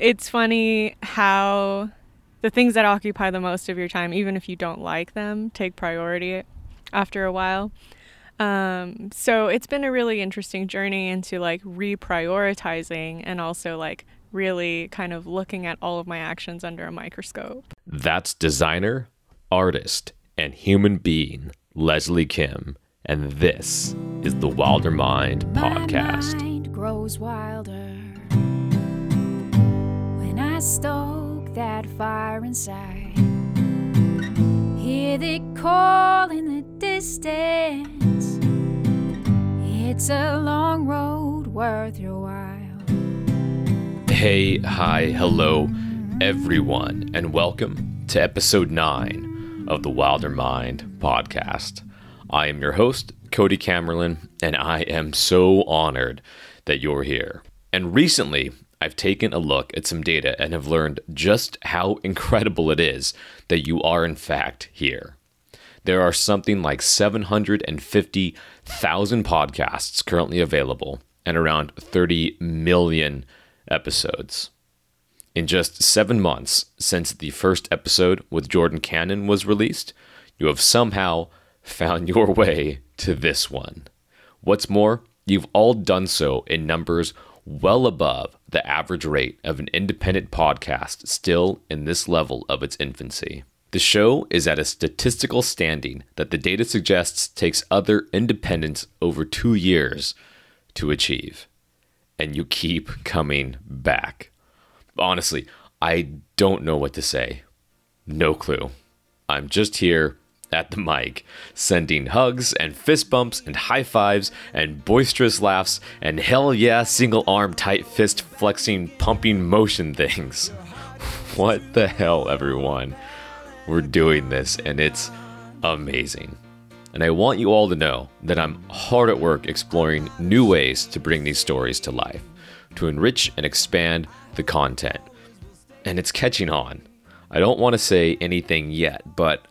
it's funny how the things that occupy the most of your time, even if you don't like them, take priority after a while. Um, so it's been a really interesting journey into like reprioritizing and also like really kind of looking at all of my actions under a microscope. That's designer, artist, and human being Leslie Kim, and this is the Wilder Mind podcast. Stoke that fire inside. Hear the call in the distance. It's a long road worth your while. Hey, hi, hello, everyone, and welcome to episode 9 of the Wilder Mind podcast. I am your host, Cody Camerlin, and I am so honored that you're here. And recently, I've taken a look at some data and have learned just how incredible it is that you are, in fact, here. There are something like 750,000 podcasts currently available and around 30 million episodes. In just seven months since the first episode with Jordan Cannon was released, you have somehow found your way to this one. What's more, you've all done so in numbers well above the average rate of an independent podcast still in this level of its infancy. The show is at a statistical standing that the data suggests takes other independents over two years to achieve and you keep coming back. Honestly, I don't know what to say. No clue. I'm just here at the mic, sending hugs and fist bumps and high fives and boisterous laughs and hell yeah, single arm tight fist flexing pumping motion things. what the hell, everyone? We're doing this and it's amazing. And I want you all to know that I'm hard at work exploring new ways to bring these stories to life, to enrich and expand the content. And it's catching on. I don't want to say anything yet, but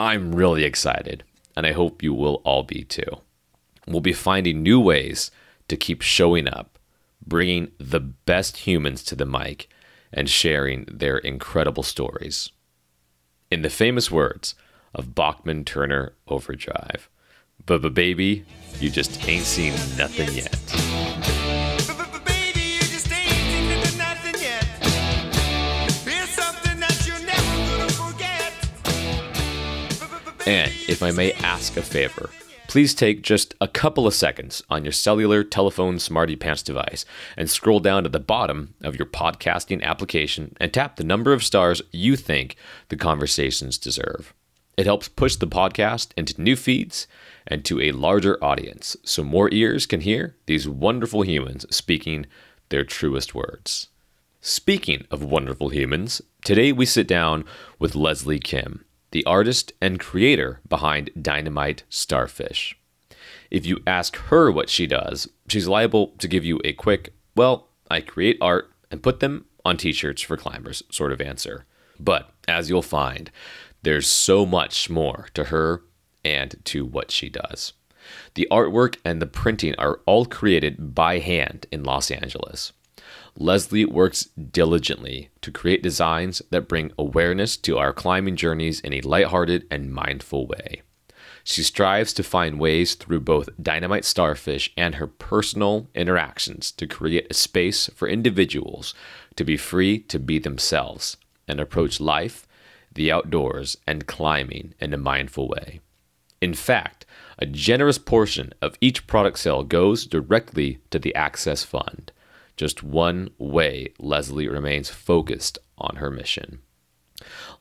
I'm really excited, and I hope you will all be too. We'll be finding new ways to keep showing up, bringing the best humans to the mic, and sharing their incredible stories. In the famous words, of Bachman Turner Overdrive. But baby, you just ain't seen nothing yet. And if I may ask a favor, please take just a couple of seconds on your cellular telephone smarty pants device and scroll down to the bottom of your podcasting application and tap the number of stars you think the conversations deserve. It helps push the podcast into new feeds and to a larger audience so more ears can hear these wonderful humans speaking their truest words. Speaking of wonderful humans, today we sit down with Leslie Kim, the artist and creator behind Dynamite Starfish. If you ask her what she does, she's liable to give you a quick, well, I create art and put them on t shirts for climbers sort of answer. But as you'll find, there's so much more to her and to what she does. The artwork and the printing are all created by hand in Los Angeles. Leslie works diligently to create designs that bring awareness to our climbing journeys in a lighthearted and mindful way. She strives to find ways through both Dynamite Starfish and her personal interactions to create a space for individuals to be free to be themselves and approach life the outdoors, and climbing in a mindful way. In fact, a generous portion of each product sale goes directly to the Access Fund, just one way Leslie remains focused on her mission.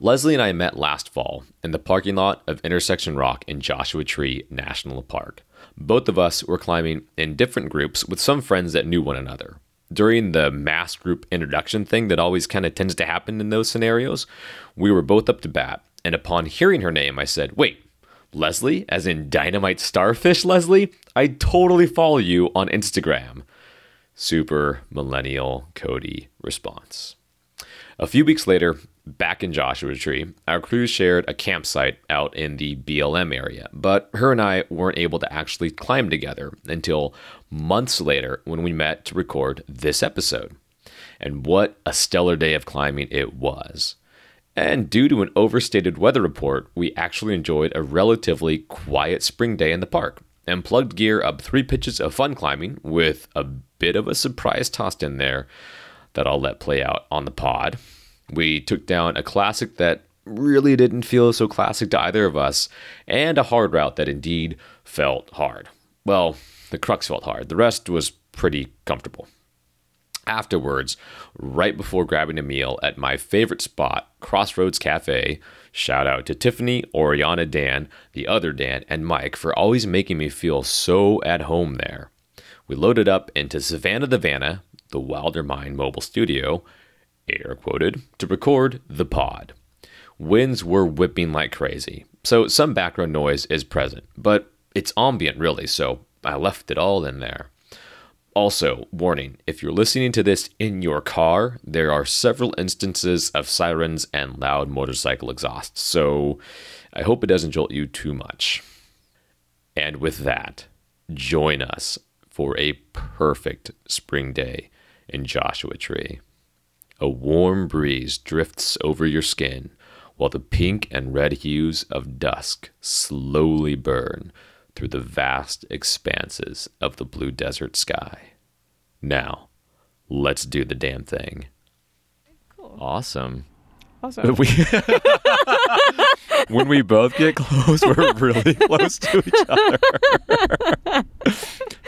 Leslie and I met last fall in the parking lot of Intersection Rock in Joshua Tree National Park. Both of us were climbing in different groups with some friends that knew one another during the mass group introduction thing that always kind of tends to happen in those scenarios, we were both up to bat. And upon hearing her name, I said, Wait, Leslie, as in Dynamite Starfish Leslie? I totally follow you on Instagram. Super millennial Cody response. A few weeks later, back in Joshua Tree, our crew shared a campsite out in the BLM area, but her and I weren't able to actually climb together until months later when we met to record this episode. And what a stellar day of climbing it was. And due to an overstated weather report, we actually enjoyed a relatively quiet spring day in the park and plugged gear up three pitches of fun climbing with a bit of a surprise tossed in there that I'll let play out on the pod. We took down a classic that really didn't feel so classic to either of us, and a hard route that indeed felt hard. Well, the crux felt hard, the rest was pretty comfortable. Afterwards, right before grabbing a meal at my favorite spot, Crossroads Cafe, shout out to Tiffany, Oriana, Dan, the other Dan, and Mike for always making me feel so at home there. We loaded up into Savannah the Vanna, the Wilder Mind mobile studio, air quoted, to record the pod. Winds were whipping like crazy, so some background noise is present, but it's ambient really, so I left it all in there. Also, warning if you're listening to this in your car, there are several instances of sirens and loud motorcycle exhaust, so I hope it doesn't jolt you too much. And with that, join us for a perfect spring day in Joshua Tree. A warm breeze drifts over your skin while the pink and red hues of dusk slowly burn through the vast expanses of the blue desert sky. Now, let's do the damn thing. Cool. Awesome. Also, We when we both get close, we're really close to each other.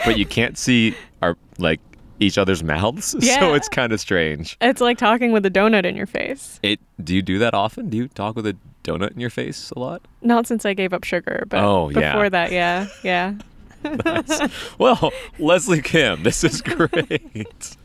but you can't see our like each other's mouths, so it's kind of strange. it's like talking with a donut in your face. It do you do that often? Do you talk with a donut in your face a lot? Not since I gave up sugar, but Oh, yeah. before that, yeah, yeah. Well, Leslie Kim, this is great.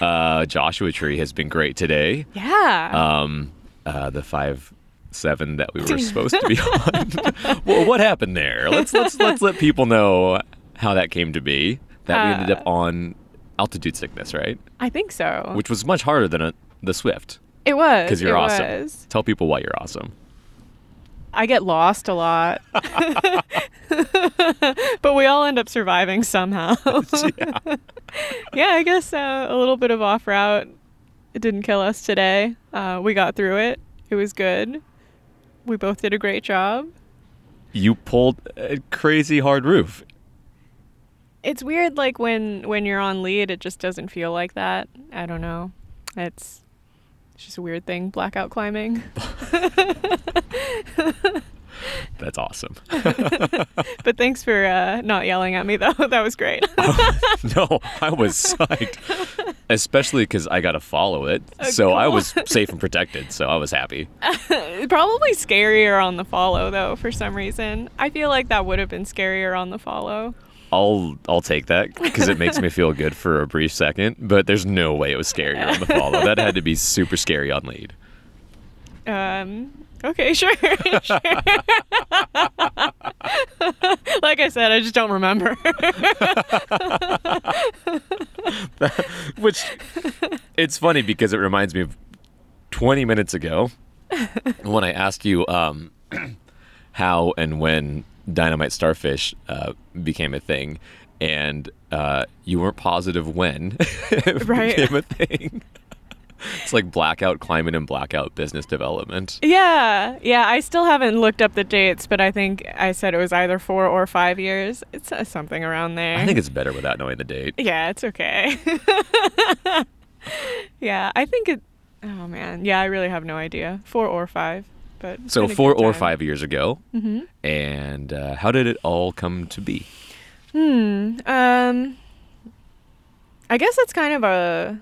Uh, Joshua Tree has been great today. Yeah. Um, uh, the five seven that we were supposed to be on. well, what happened there? Let's let's let's let people know how that came to be. That we ended up Uh, on altitude sickness, right? I think so. Which was much harder than a, the Swift. it was. Because you're awesome. was. Tell people why you're awesome. I get lost a lot. but we all end up surviving somehow. yeah. I guess uh, a little bit of off route. It didn't kill us today. Uh, we got through it. It was good. We both did a great job. You pulled a crazy hard roof. It's weird like when when you're on lead it just doesn't feel like that. I don't know. It's it's just a weird thing, blackout climbing. That's awesome. But thanks for uh, not yelling at me though. that was great. no, I was psyched, especially because I got to follow it, so I was safe and protected. So I was happy. Probably scarier on the follow though for some reason. I feel like that would have been scarier on the follow. I'll I'll take that because it makes me feel good for a brief second. But there's no way it was scarier on the follow. That had to be super scary on lead. Um okay, sure. sure. like I said, I just don't remember. Which it's funny because it reminds me of 20 minutes ago when I asked you um, how and when dynamite starfish uh, became a thing, and uh, you weren't positive when it Right. became a thing. It's like blackout climate and blackout business development. Yeah, yeah. I still haven't looked up the dates, but I think I said it was either four or five years. It's uh, something around there. I think it's better without knowing the date. Yeah, it's okay. yeah, I think it. Oh man, yeah. I really have no idea. Four or five, but So four or five years ago, mm-hmm. and uh, how did it all come to be? Hmm. Um. I guess it's kind of a.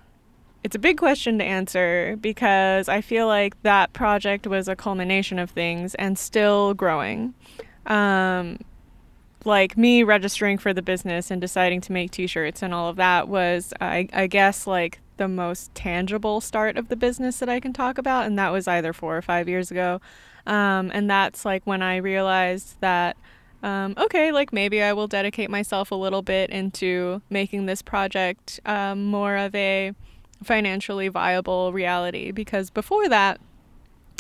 It's a big question to answer because I feel like that project was a culmination of things and still growing. Um, like me registering for the business and deciding to make t-shirts and all of that was I, I guess like the most tangible start of the business that I can talk about and that was either four or five years ago um, and that's like when I realized that um, okay like maybe I will dedicate myself a little bit into making this project um, more of a financially viable reality because before that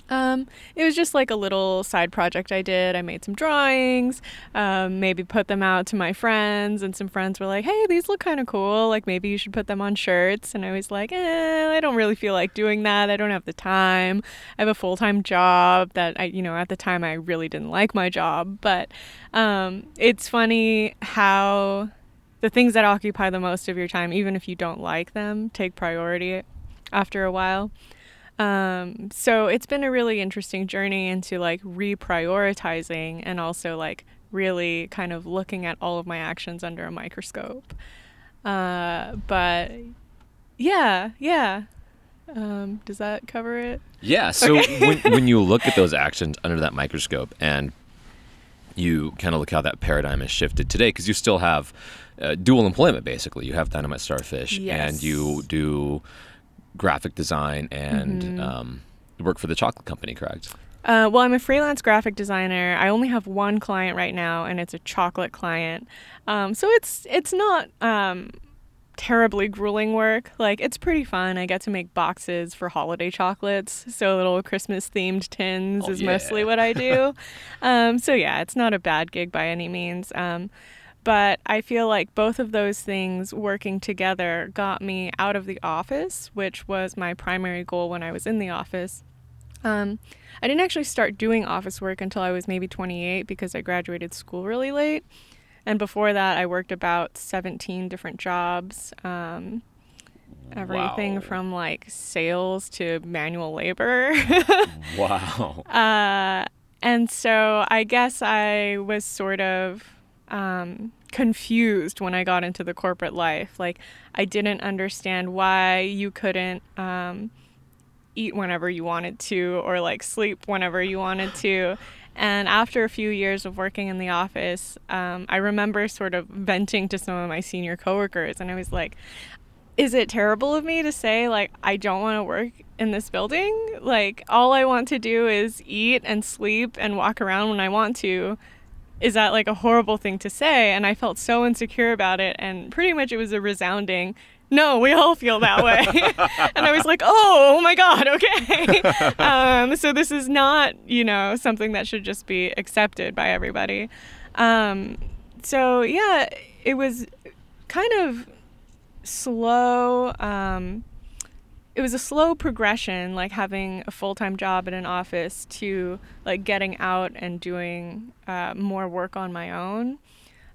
Um, it was just like a little side project I did. I made some drawings, um, maybe put them out to my friends, and some friends were like, "Hey, these look kind of cool. Like maybe you should put them on shirts." And I was like, "Eh, I don't really feel like doing that. I don't have the time. I have a full time job that I, you know, at the time I really didn't like my job. But um, it's funny how the things that occupy the most of your time, even if you don't like them, take priority after a while." Um, so it's been a really interesting journey into like reprioritizing and also like really kind of looking at all of my actions under a microscope. Uh, but yeah, yeah. Um, does that cover it? Yeah. So when, when you look at those actions under that microscope and you kind of look how that paradigm has shifted today, because you still have uh, dual employment basically. You have Dynamite Starfish Yes. and you do graphic design and Mm-hmm. um, work for the chocolate company, correct? Uh, well, I'm a freelance graphic designer. I only have one client right now, and it's a chocolate client. Um, so it's it's not um, terribly grueling work. Like it's pretty fun. I get to make boxes for holiday chocolates, so little Christmas themed tins Oh, is mostly what I do. um, so yeah, it's not a bad gig by any means. Um, but I feel like both of those things working together got me out of the office, which was my primary goal when I was in the office. Um, I didn't actually start doing office work until I was maybe 28 because I graduated school really late. And before that, I worked about 17 different jobs. Um, everything Wow. from like sales to manual labor. Wow. Uh, and so I guess I was sort of um, confused when I got into the corporate life. Like, I didn't understand why you couldn't um, eat whenever you wanted to or like sleep whenever you wanted to. And after a few years of working in the office, um, I remember sort of venting to some of my senior coworkers, and I was like, is it terrible of me to say like I don't want to work in this building? Like all I want to do is eat and sleep and walk around when I want to. Is that like a horrible thing to say? And I felt so insecure about it and pretty much it was a resounding no, we all feel that way. and I was like, oh, oh my God, okay. um, so this is not, you know, something that should just be accepted by everybody. Um, so yeah, it was kind of slow. Um, it was a slow progression, like having a full time job in an office to like getting out and doing uh, more work on my own.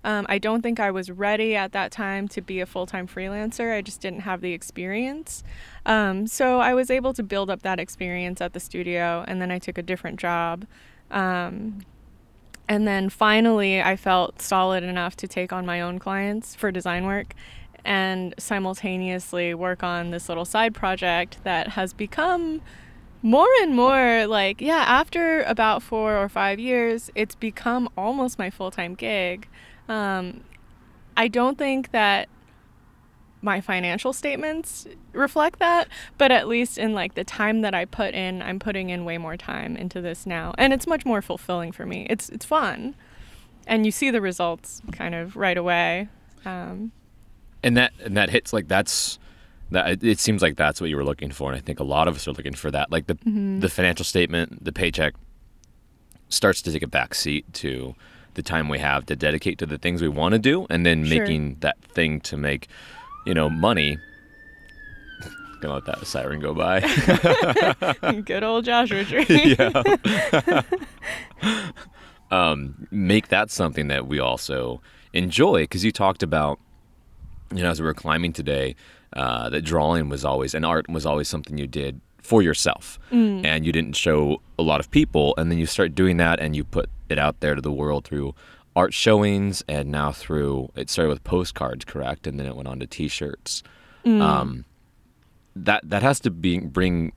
Um, I don't think I was ready at that time to be a full time freelancer. I just didn't have the experience. Um, so I was able to build up that experience at the studio, and then I took a different job. Um, and then finally, I felt solid enough to take on my own clients for design work and simultaneously work on this little side project that has become more and more like, yeah, after about four or five years, it's become almost my full time gig. Um, I don't think that my financial statements reflect that, but at least in like the time that I put in, I'm putting in way more time into this now, and it's much more fulfilling for me. It's it's fun, and you see the results kind of right away. Um, and that and that hits like that's that it- seems like that's what you were looking for and i think a lot of us are looking for that like the the financial statement the paycheck starts to take a back seat to the time we have to dedicate to the things we want to do and then Sure. making that thing to make you know money gonna let that siren go by good old Joshua Tree. yeah. um, make that something that we also enjoy because you talked about, you know, as we were climbing today, uh, that drawing was always and art was always something you did for yourself, and you didn't show a lot of people, and then you start doing that, and you put it out there to the world through art showings, and now through it started with postcards, correct, and then it went on to T-shirts. Um, that that has to be bring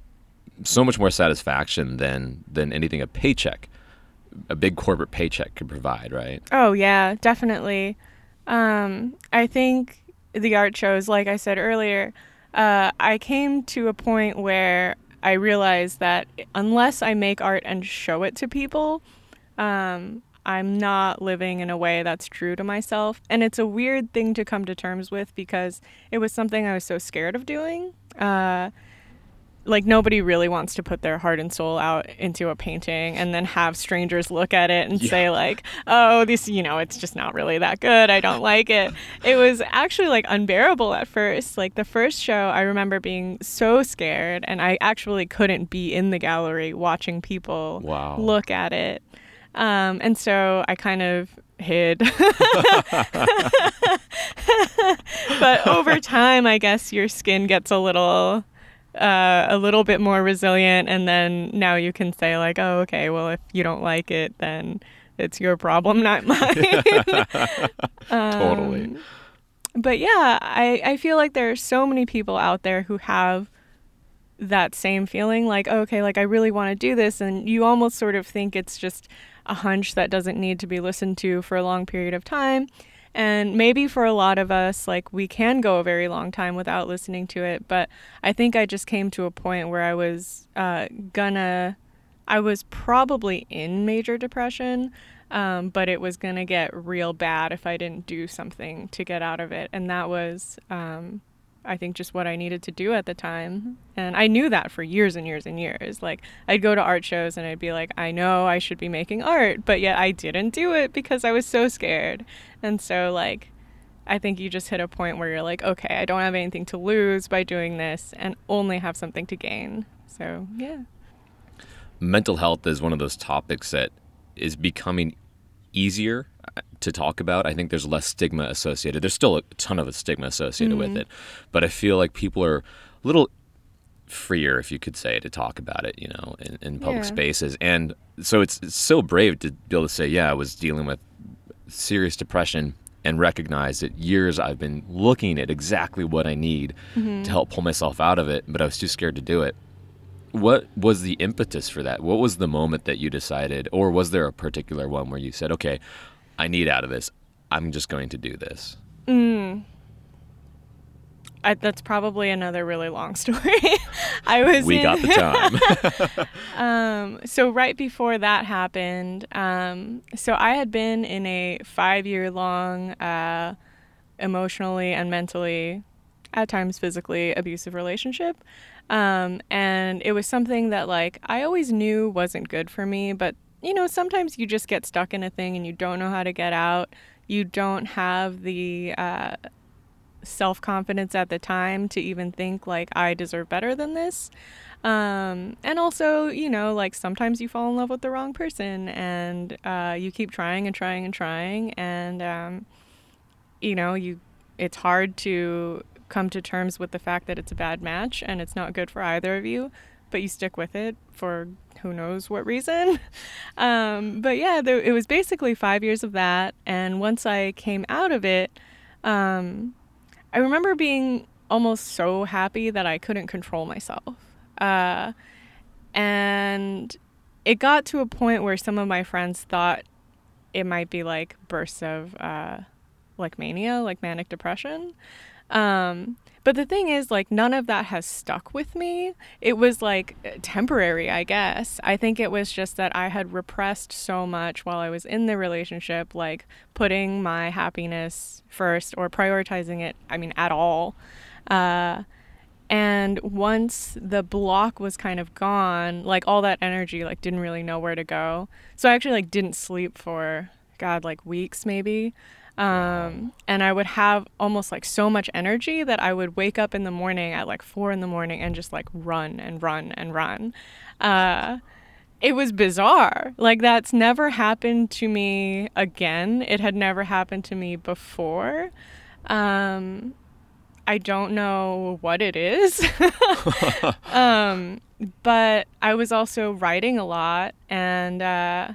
so much more satisfaction than than anything a paycheck, a big corporate paycheck could provide, right? Oh yeah, definitely. Um, I think the art shows, like I said earlier, uh, I came to a point where I realized that unless I make art and show it to people, um, I'm not living in a way that's true to myself. And it's a weird thing to come to terms with because it was something I was so scared of doing. Uh, like nobody really wants to put their heart and soul out into a painting and then have strangers look at it and Yeah. say like oh this you know it's just not really that good. I don't like it. It was actually like unbearable at first. Like the first show i remember being so scared and i actually couldn't be in the gallery watching people Wow. look at it. Um, and so i kind of hid. But over time i guess your skin gets a little uh, a little bit more resilient and then now you can say like oh okay well if you don't like it then it's your problem not mine Totally. Um, but yeah I, I feel like there are so many people out there who have that same feeling like okay like i really want to do this and you almost sort of think it's just a hunch that doesn't need to be listened to for a long period of time and maybe for a lot of us like we can go a very long time without listening to it but i think i just came to a point where i was uh, gonna i was probably in major depression um, but it was gonna get real bad if i didn't do something to get out of it. And that was um, I think just what I needed to do at the time. And I knew that for years and years and years. Like I'd go to art shows and I'd be like, I know I should be making art, but yet I didn't do it because I was so scared. And so like I think you just hit a point where you're like, okay, I don't have anything to lose by doing this and only have something to gain. So, yeah. mental health is one of those topics that is becoming easier uh, to talk about. I think there's less stigma associated. There's still a ton of stigma associated with it, but I feel like people are a little freer, if you could say, to talk about it, you know, in, in public Yeah. spaces. And so it's, it's so brave to be able to say, yeah, I was dealing with serious depression and recognize that years I've been looking at exactly what I need to help pull myself out of it, but I was too scared to do it what was the impetus for that? What was the moment that you decided, or was there a particular one where you said, "Okay, I need out of this. I'm just going to do this." I, that's probably another really long story. I was We in, got the time. Um, so right before that happened, um, so I had been in a five-year-long, uh, emotionally and mentally, at times physically abusive relationship, um, and it was something that like I always knew wasn't good for me, but you know sometimes you just get stuck in a thing and you don't know how to get out. You don't have the uh, self confidence at the time to even think like I deserve better than this. Um, and also, you know, like sometimes you fall in love with the wrong person and uh, you keep trying and trying and trying, and um, you know, you it's hard to come to terms with the fact that it's a bad match and it's not good for either of you, but you stick with it for who knows what reason. Um, but yeah, there, it was basically five years of that, and once I came out of it, um, I remember being almost so happy that I couldn't control myself. Uh, and it got to a point where some of my friends thought it might be like bursts of uh, like mania, like manic depression. Um, but the thing is, like, none of that has stuck with me. It was like temporary, I guess. I think it was just that I had repressed so much while I was in the relationship, like putting my happiness first or prioritizing it, I mean, at all. Uh, and once the block was kind of gone, like all that energy, like didn't really know where to go. So I actually like didn't sleep for, God, like weeks maybe. Um, and I would have almost like so much energy that I would wake up in the morning at like four in the morning and just like run and run and run. Uh, it was bizarre. Like that's never happened to me again. It had never happened to me before. Um, I don't know what it is. um, but I was also writing a lot and uh,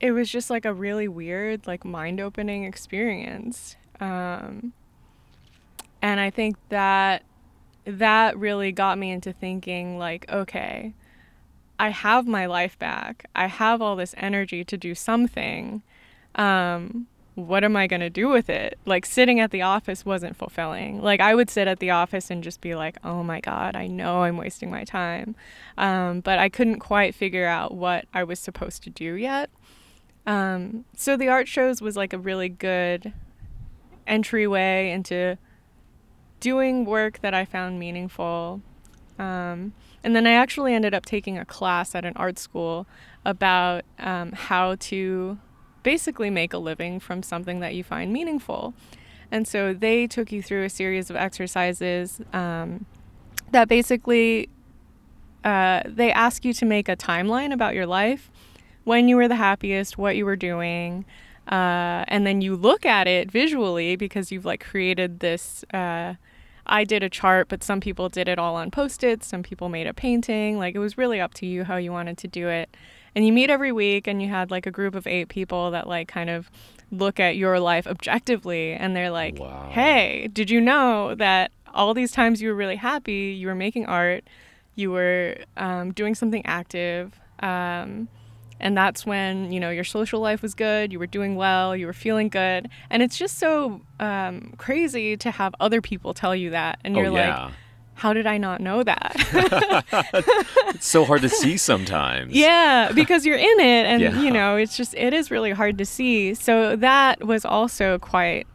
it was just like a really weird, like mind opening experience. Um, and I think that that really got me into thinking like, okay, I have my life back. I have all this energy to do something. Um, what am I going to do with it? Like sitting at the office wasn't fulfilling. Like I would sit at the office and just be like, oh my God, I know I'm wasting my time. Um, but I couldn't quite figure out what I was supposed to do yet. Um, so the art shows was like a really good entryway into doing work that I found meaningful Um, and then I actually ended up taking a class at an art school about um, how to basically make a living from something that you find meaningful. And so they took you through a series of exercises um, that basically uh, they ask you to make a timeline about your life, when you were the happiest, what you were doing, uh, and then you look at it visually because you've like created this. Uh, I did a chart, but some people did it all on post its, some people made a painting. Like it was really up to you how you wanted to do it. And you meet every week, and you had like a group of eight people that like kind of look at your life objectively and they're like, Wow. hey, did you know that all these times you were really happy, you were making art, you were um, doing something active. Um, and that's when you know your social life was good you were doing well you were feeling good. And it's just so um, crazy to have other people tell you that. And you're oh like how did i not know that? It's so hard to see sometimes. yeah because you're in it and Yeah. you know it's just it is really hard to see. So that was also quite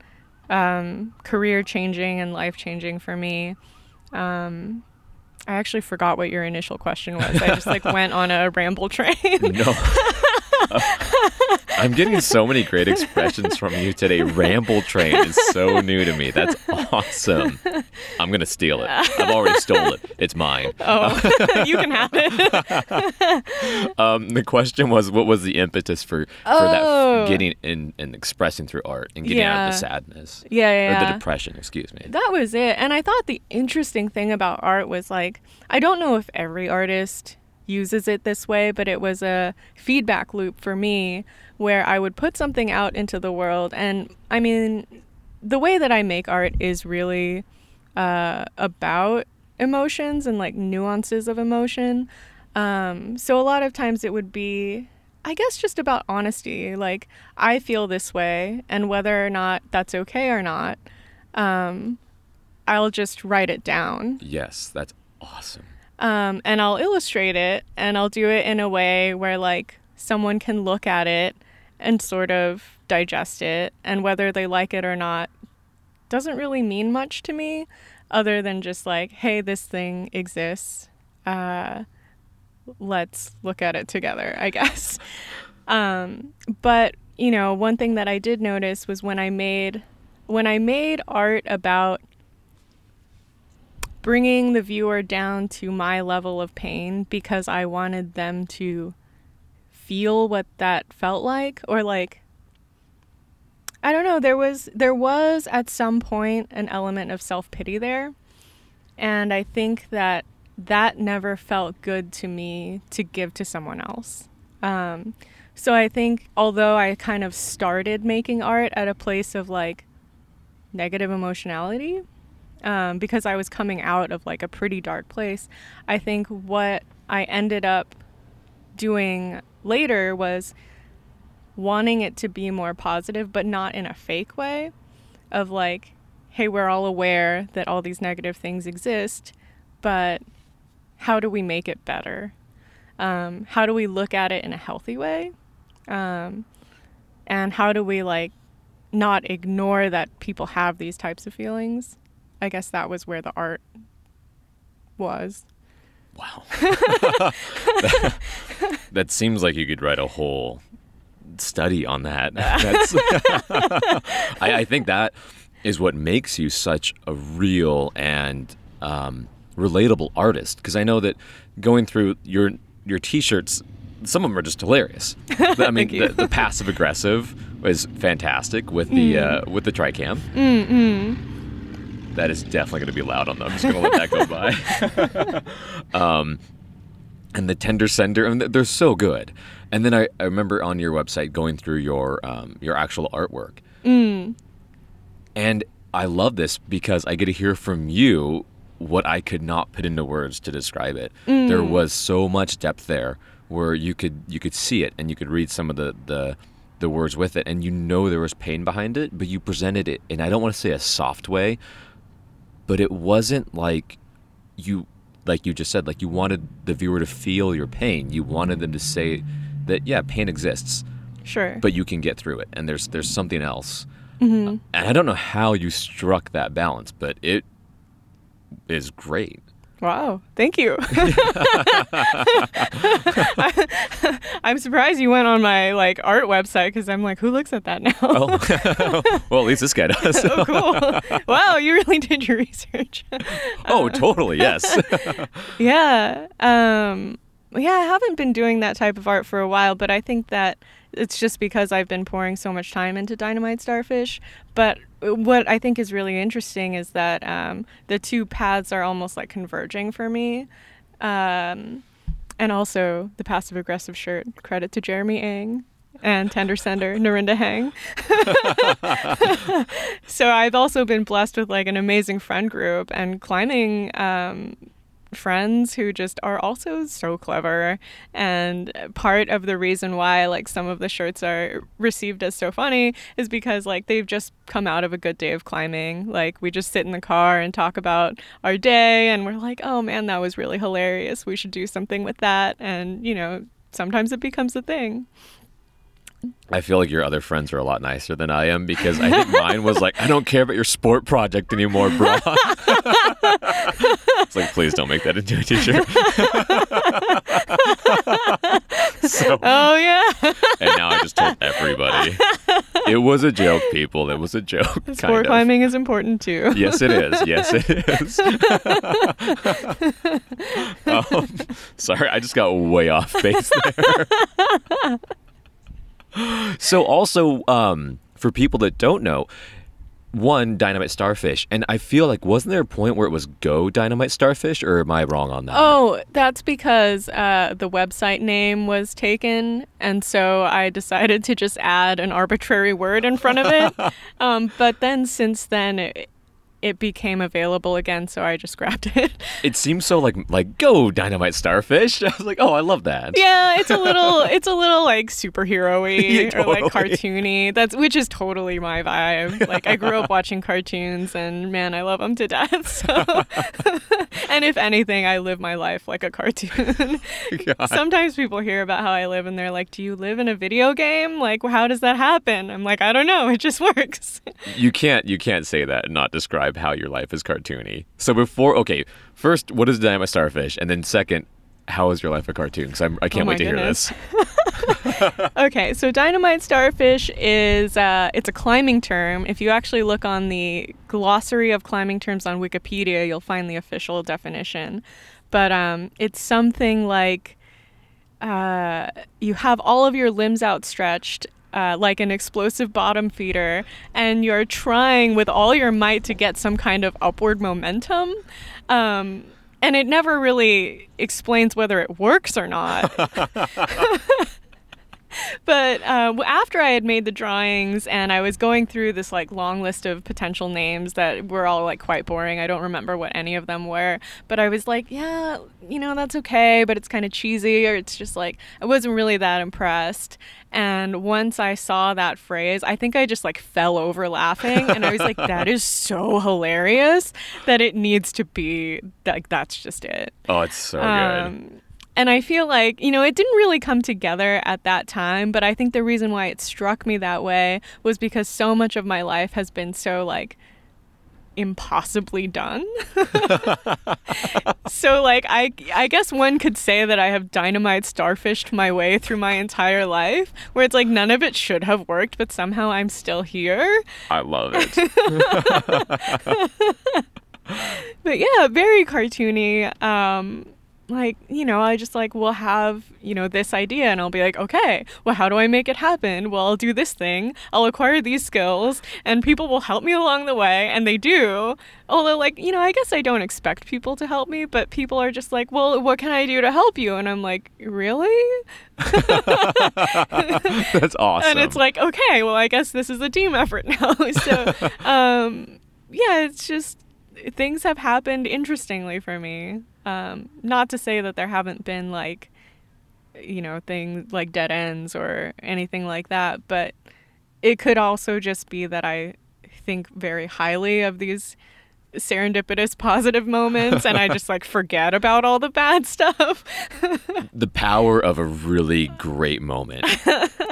um, career changing and life changing for me. Um, i actually forgot what your initial question was i just like went on a ramble train No. I'm getting so many great expressions from you today. Ramble train is so new to me. That's awesome. I'm going to steal it. I've already stole it. It's mine. oh you can have it Um, the question was what was the impetus for, for that Oh. f- getting in and expressing through art and getting out of the sadness yeah yeah, or the depression, excuse me. That was it. And I thought the interesting thing about art was like, I don't know if every artist uses it this way, but it was a feedback loop for me where I would put something out into the world. And I mean, the way that I make art is really uh, about emotions and like nuances of emotion. Um, so a lot of times it would be, I guess, just about honesty. Like, I feel this way, and whether or not that's okay or not, um, I'll just write it down Yes, that's awesome. Um, and I'll illustrate it and I'll do it in a way where like someone can look at it and sort of digest it and whether they like it or not doesn't really mean much to me other than just like hey this thing exists uh, let's look at it together i guess. Um, but you know one thing that i did notice was when i made when i made art about bringing the viewer down to my level of pain because I wanted them to feel what that felt like or like I don't know there was there was at some point an element of self-pity there and I think that that never felt good to me to give to someone else. Um, so I think although I kind of started making art at a place of like negative emotionality, um, because I was coming out of like a pretty dark place. I think what I ended up doing later was wanting it to be more positive, but not in a fake way of like, hey, we're all aware that all these negative things exist, but how do we make it better? Um, how do we look at it in a healthy way? Um, and how do we like not ignore that people have these types of feelings? I guess that was where the art was. Wow. that, seems like you could write a whole study on that. I, I think that is what makes you such a real and um, relatable artist. Because I know that going through your your t-shirts, some of them are just hilarious. I mean, the, the passive aggressive is fantastic with the uh, with the tricam. That is definitely going to be loud on them. I'm just going to let that go by. um, and the tender sender, I mean, they're so good. And then I, I remember on your website going through your um, your actual artwork, and I love this because I get to hear from you what I could not put into words to describe it. There was so much depth there where you could you could see it and you could read some of the the the words with it and you know there was pain behind it, but you presented it in I don't want to say a soft way, but it wasn't like you like you just said like you wanted the viewer to feel your pain. You wanted them to say that yeah, pain exists Sure. but you can get through it and there's there's something else mm-hmm. uh, and i don't know how you struck that balance but it is great Wow, thank you. I'm surprised you went on my like art website because I'm like, who looks at that now? Oh, well, at least this guy does. oh, cool. Wow, you really did your research. oh, totally. Yes. yeah. Um, yeah, I haven't been doing that type of art for a while, but I think that it's just because I've been pouring so much time into Dynamite Starfish. But what I think is really interesting is that um, the two paths are almost like converging for me. Um, and also the passive aggressive shirt. Credit to Jeremy Ang and tender sender Narinda Hang. so I've also been blessed with like an amazing friend group and climbing um, friends who just are also so clever. And part of the reason why like some of the shirts are received as so funny is because like they've just come out of a good day of climbing. Like we just sit in the car and talk about our day and we're like oh man that was really hilarious. We should do something with that. And you know sometimes it becomes a thing. I feel like your other friends are a lot nicer than I am because I think mine was like, I don't care about your sport project anymore, bro. it's like, please don't make that into a t-shirt. so, oh yeah. and now I just told everybody. It was a joke, people. It was a joke. Sport climbing is important too. Yes, it is. Yes, it is. um, sorry, I just got way off base there. so also um, for people that don't know one dynamite starfish and i feel like wasn't there a point where it was go dynamite starfish or am i wrong on that Oh, that's because uh, the website name was taken, and so I decided to just add an arbitrary word in front of it. um, but then since then, it, it became available again, so I just grabbed it. it seems so like like go dynamite starfish i was like oh i love that yeah, it's a little, it's a little like superhero-y Yeah, or like cartoony. That's which is totally my vibe. Like I grew up watching cartoons, and man, I love them to death. So, and if anything, I live my life like a cartoon. God. Sometimes people hear about how I live, and they're like, "Do you live in a video game? Like, how does that happen?" I'm like, "I don't know. It just works." you can't you can't say that and not describe how your life is cartoony so before okay first what is dynamite starfish and then second how is your life a cartoon because i can't Oh wait to goodness. hear this okay, so dynamite starfish is uh, it's a climbing term. If you actually look on the glossary of climbing terms on Wikipedia, you'll find the official definition. But um, it's something like uh, you have all of your limbs outstretched. Uh, like an explosive bottom feeder, and you're trying with all your might to get some kind of upward momentum. Um, and it never really explains whether it works or not. but uh, after I had made the drawings and I was going through this like long list of potential names that were all like quite boring. I don't remember what any of them were, but I was like, yeah, you know, that's okay, but it's kind of cheesy or it's just like I wasn't really that impressed. And once I saw that phrase, I think I just like fell over laughing and I was like, that is so hilarious that it needs to be like that's just it. oh it's so good Um, and I feel like, you know, it didn't really come together at that time, but I think the reason why it struck me that way was because so much of my life has been so like impossibly done. so like I I guess one could say that I have dynamite starfished my way through my entire life where it's like none of it should have worked but somehow I'm still here. i love it But yeah, very cartoony. Um, like, you know, I just like will have, you know, this idea and I'll be like, okay, well, how do I make it happen? Well, I'll do this thing, I'll acquire these skills, and people will help me along the way, and they do. Although, like, you know, I guess I don't expect people to help me, but people are just like, well, what can I do to help you? And I'm like, really? that's awesome And it's like, okay, well, I guess this is a team effort now. so, um, yeah, it's just things have happened interestingly for me. Um, not to say that there haven't been like, you know, things like dead ends or anything like that, but it could also just be that I think very highly of these serendipitous positive moments and I just like forget about all the bad stuff. the power of a really great moment.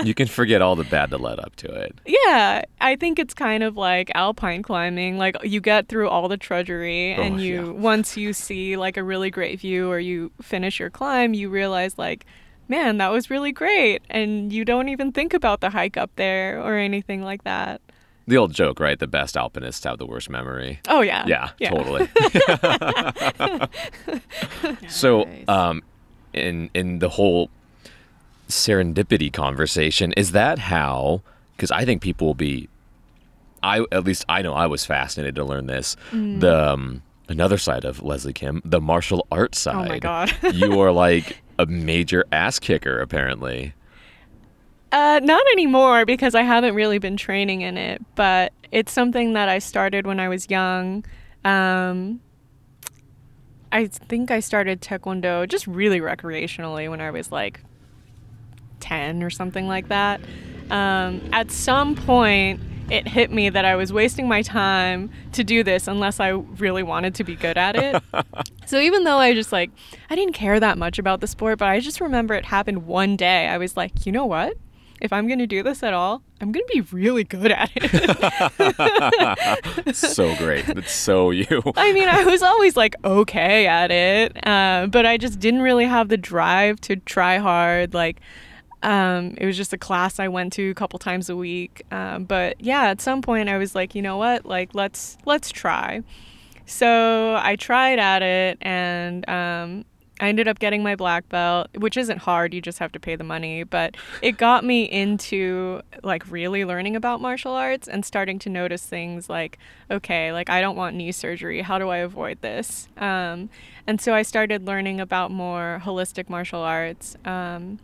you can forget all the bad that led up to it. Yeah, I think it's kind of like alpine climbing. Like you get through all the trudgery Oh, and you yeah. once you see like a really great view or you finish your climb, you realize like man, that was really great and you don't even think about the hike up there or anything like that. The old joke, right? The best alpinists have the worst memory. Oh yeah. Yeah, totally. so, Nice. um, in in the whole serendipity conversation, is that how? Because I think people will be. I at least I know I was fascinated to learn this. Mm. The um, another side of Leslie Kim, the martial arts side. Oh my god. you are like a major ass kicker, apparently. Uh, not anymore because I haven't really been training in it, but it's something that I started when I was young. Um, I think I started Taekwondo just really recreationally when I was like 10 or something like that. Um, at some point, it hit me that I was wasting my time to do this unless I really wanted to be good at it. so even though I just like, I didn't care that much about the sport, but I just remember it happened one day. I was like, you know what? If I'm going to do this at all, I'm going to be really good at it. so great. That's so you. I mean, I was always like okay at it, uh, but I just didn't really have the drive to try hard. Like, um, it was just a class I went to a couple times a week. Um, but yeah, at some point I was like, you know what? Like, let's let's try. So I tried at it, and um, I ended up getting my black belt, which isn't hard. You just have to pay the money. But it got me into like really learning about martial arts and starting to notice things like, okay, like I don't want knee surgery. How do I avoid this? Um, and so I started learning about more holistic martial arts. Um,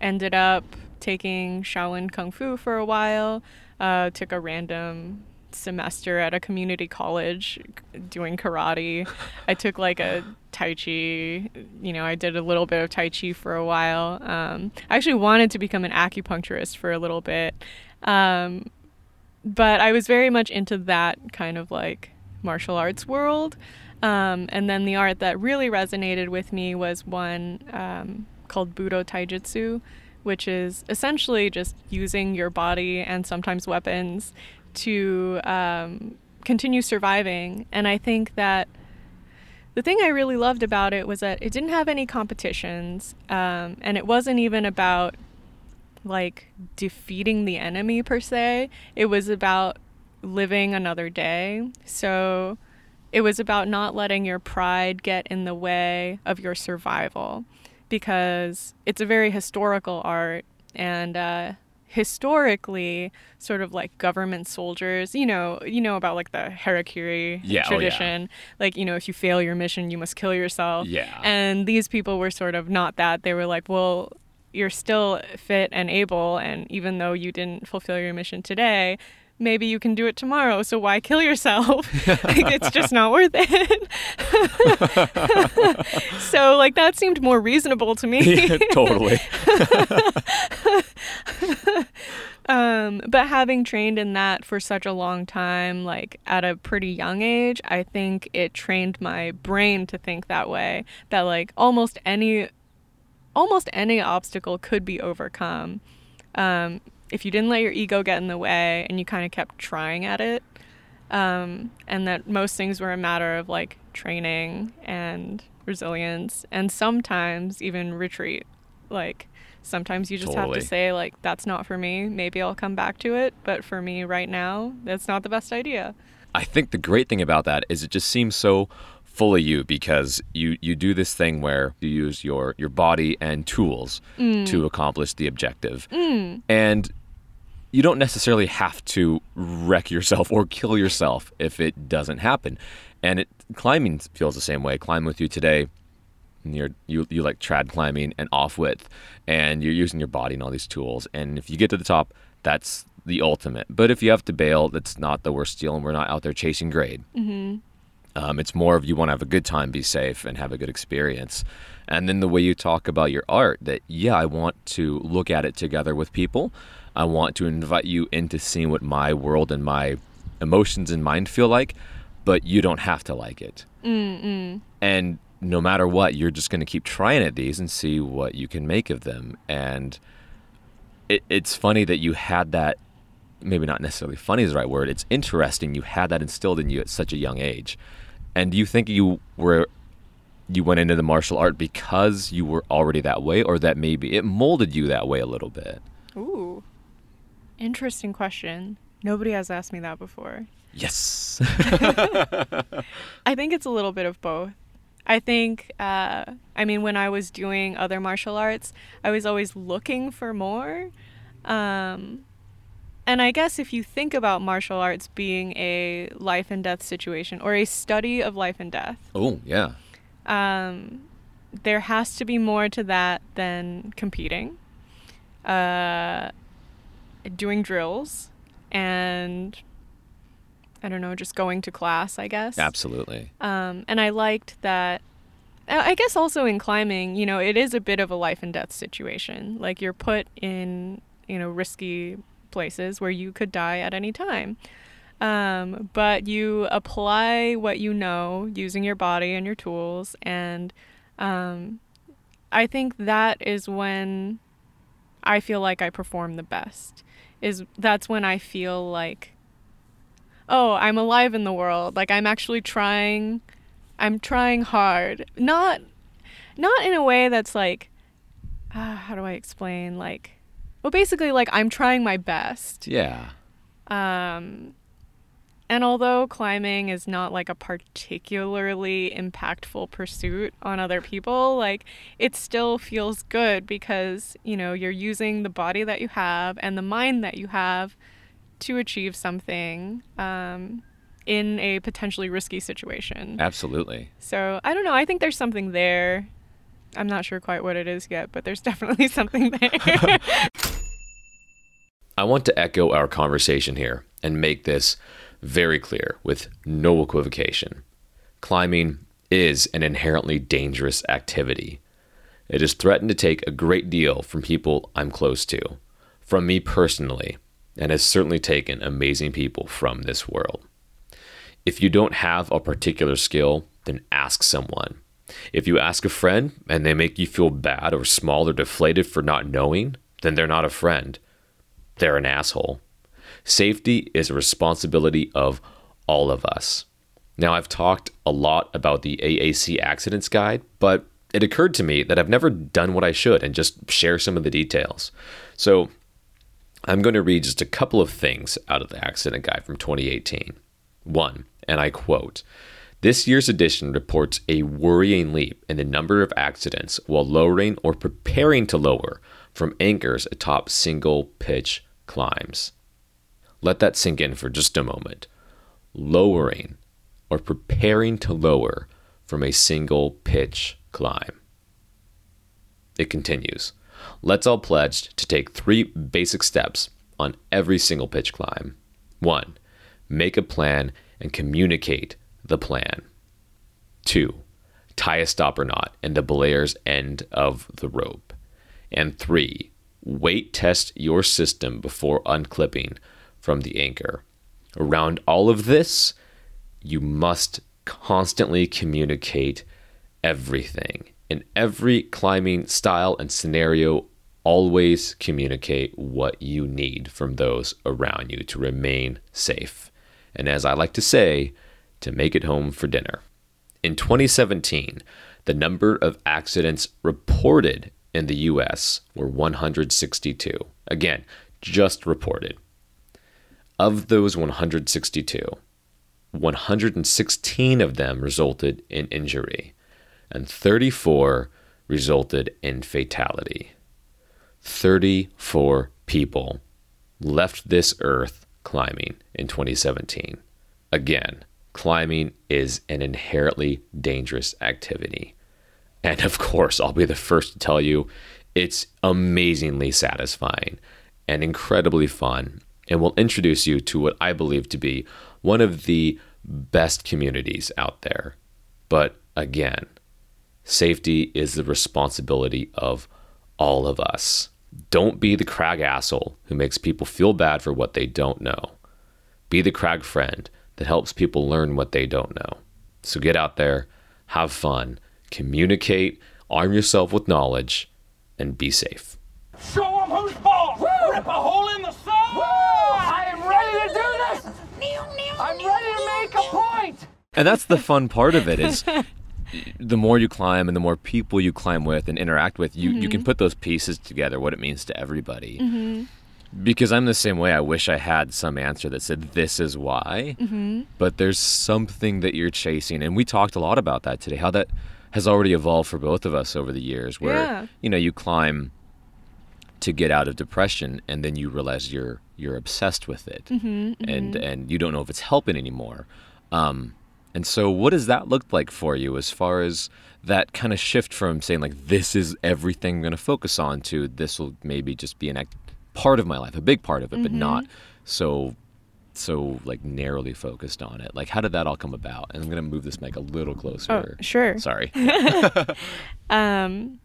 ended up taking Shaolin Kung Fu for a while. Uh, took a random semester at a community college doing karate. I took like a Tai Chi, you know, I did a little bit of Tai Chi for a while. Um, I actually wanted to become an acupuncturist for a little bit. Um, but I was very much into that kind of like martial arts world. Um, and then the art that really resonated with me was one um, called Budo Taijutsu, which is essentially just using your body and sometimes weapons to um, continue surviving. And I think that the thing I really loved about it was that it didn't have any competitions, um, and it wasn't even about like defeating the enemy per se. It was about living another day. So it was about not letting your pride get in the way of your survival because it's a very historical art and uh, historically sort of like government soldiers you know you know about like the harakiri Yeah, oh, yeah. tradition like you know if you fail your mission you must kill yourself Yeah. and these people were sort of not that they were like well you're still fit and able and even though you didn't fulfill your mission today maybe you can do it tomorrow so why kill yourself like it's just not worth it so like that seemed more reasonable to me totally. um, but having trained in that for such a long time, like at a pretty young age, I think it trained my brain to think that way. That like almost any, almost any obstacle could be overcome, um, if you didn't let your ego get in the way and you kind of kept trying at it. Um, and that most things were a matter of like training and resilience, and sometimes even retreat. Like sometimes you just have to say like that's not for me maybe i'll come back to it but for me right now that's not the best idea I think the great thing about that is it just seems so fully you because you you do this thing where you use your your body and tools to accomplish the objective. And you don't necessarily have to wreck yourself or kill yourself if it doesn't happen. And it climbing feels the same way. Climb with you today. and You're, you you like trad climbing and off width, and you're using your body and all these tools. And if you get to the top, that's the ultimate. But if you have to bail, that's not the worst deal, and we're not out there chasing grade. Um, it's more of you want to have a good time, be safe, and have a good experience. And then the way you talk about your art, that, yeah, I want to look at it together with people. I want to invite you into seeing what my world and my emotions and mind feel like. but you don't have to like it. Mm-mm. And no matter what, you're just going to keep trying at these and see what you can make of them. And it, it's funny that you had that. Maybe not necessarily funny is the right word. It's interesting you had that instilled in you at such a young age. And do you think you were you went into the martial art because you were already that way, or that maybe it molded you that way a little bit? Ooh. Interesting question. Nobody has asked me that before. Yes. I think it's a little bit of both. I think, uh, I mean, when I was doing other martial arts, I was always looking for more. Um, and I guess if you think about martial arts being a life and death situation or a study of life and death, oh, yeah. um, there has to be more to that than competing, uh, doing drills, and I don't know, just going to class, I guess. Absolutely. Um, and I liked that. I guess also in climbing, you know, it is a bit of a life and death situation. Like you're put in, you know, risky places where you could die at any time. Um, but you apply what you know using your body and your tools. And um, I think that is when I feel like I perform the best. Is that's when I feel like oh, I'm alive in the world. Like I'm actually trying I'm trying hard. Not not in a way that's like uh, how do I explain like well basically like I'm trying my best. Yeah. Um and although climbing is not like a particularly impactful pursuit on other people, like it still feels good because, you know, you're using the body that you have and the mind that you have to achieve something um, in a potentially risky situation. Absolutely. So I don't know. I think there's something there. I'm not sure quite what it is yet, but there's definitely something there. I want to echo our conversation here and make this very clear with no equivocation. Climbing is an inherently dangerous activity. It has threatened to take a great deal from people I'm close to, from me personally, and has certainly taken amazing people from this world. If you don't have a particular skill, then ask someone. If you ask a friend and they make you feel bad or small or deflated for not knowing, then they're not a friend. They're an asshole. Safety is a responsibility of all of us. Now, I've talked a lot about the AAC Accidents Guide, but it occurred to me that I've never done what I should and just share some of the details. So, I'm going to read just a couple of things out of the accident guide from 2018. One, and I quote This year's edition reports a worrying leap in the number of accidents while lowering or preparing to lower from anchors atop single pitch climbs. Let that sink in for just a moment. Lowering or preparing to lower from a single pitch climb. It continues. Let's all pledge to take three basic steps on every single pitch climb. One, make a plan and communicate the plan. Two, tie a stopper knot in the belayer's end of the rope. And three, weight test your system before unclipping from the anchor. Around all of this, you must constantly communicate everything. In every climbing style and scenario, always communicate what you need from those around you to remain safe. And as I like to say, to make it home for dinner. In 2017, the number of accidents reported in the US were 162. Again, just reported. Of those 162, 116 of them resulted in injury, and 34 resulted in fatality. 34 people left this earth climbing in 2017. Again, climbing is an inherently dangerous activity. And of course, I'll be the first to tell you it's amazingly satisfying and incredibly fun, and will introduce you to what I believe to be one of the best communities out there. But again, safety is the responsibility of all of us. Don't be the crag asshole who makes people feel bad for what they don't know. Be the crag friend that helps people learn what they don't know. So get out there, have fun, communicate, arm yourself with knowledge, and be safe. Show them who's boss! Rip a hole in the side! I am ready to do this! I'm ready to make a point! And that's the fun part of it is the more you climb and the more people you climb with and interact with, you, you can mm-hmm. put those pieces together, what it means to everybody. Mm-hmm. Because I'm the same way. I wish I had some answer that said, this is why. Mm-hmm. But there's something that you're chasing. And we talked a lot about that today, how that has already evolved for both of us over the years, where, Yeah. you know, you climb to get out of depression and then you realize you're you're obsessed with it and and you don't know if it's helping anymore um and so what does that look like for you as far as that kind of shift from saying like this is everything i'm going to focus on to this will maybe just be an act- part of my life a big part of it but not so so like narrowly focused on it? Like how did that all come about? And i'm going to move this mic a little closer. Oh, sure. sorry. Um,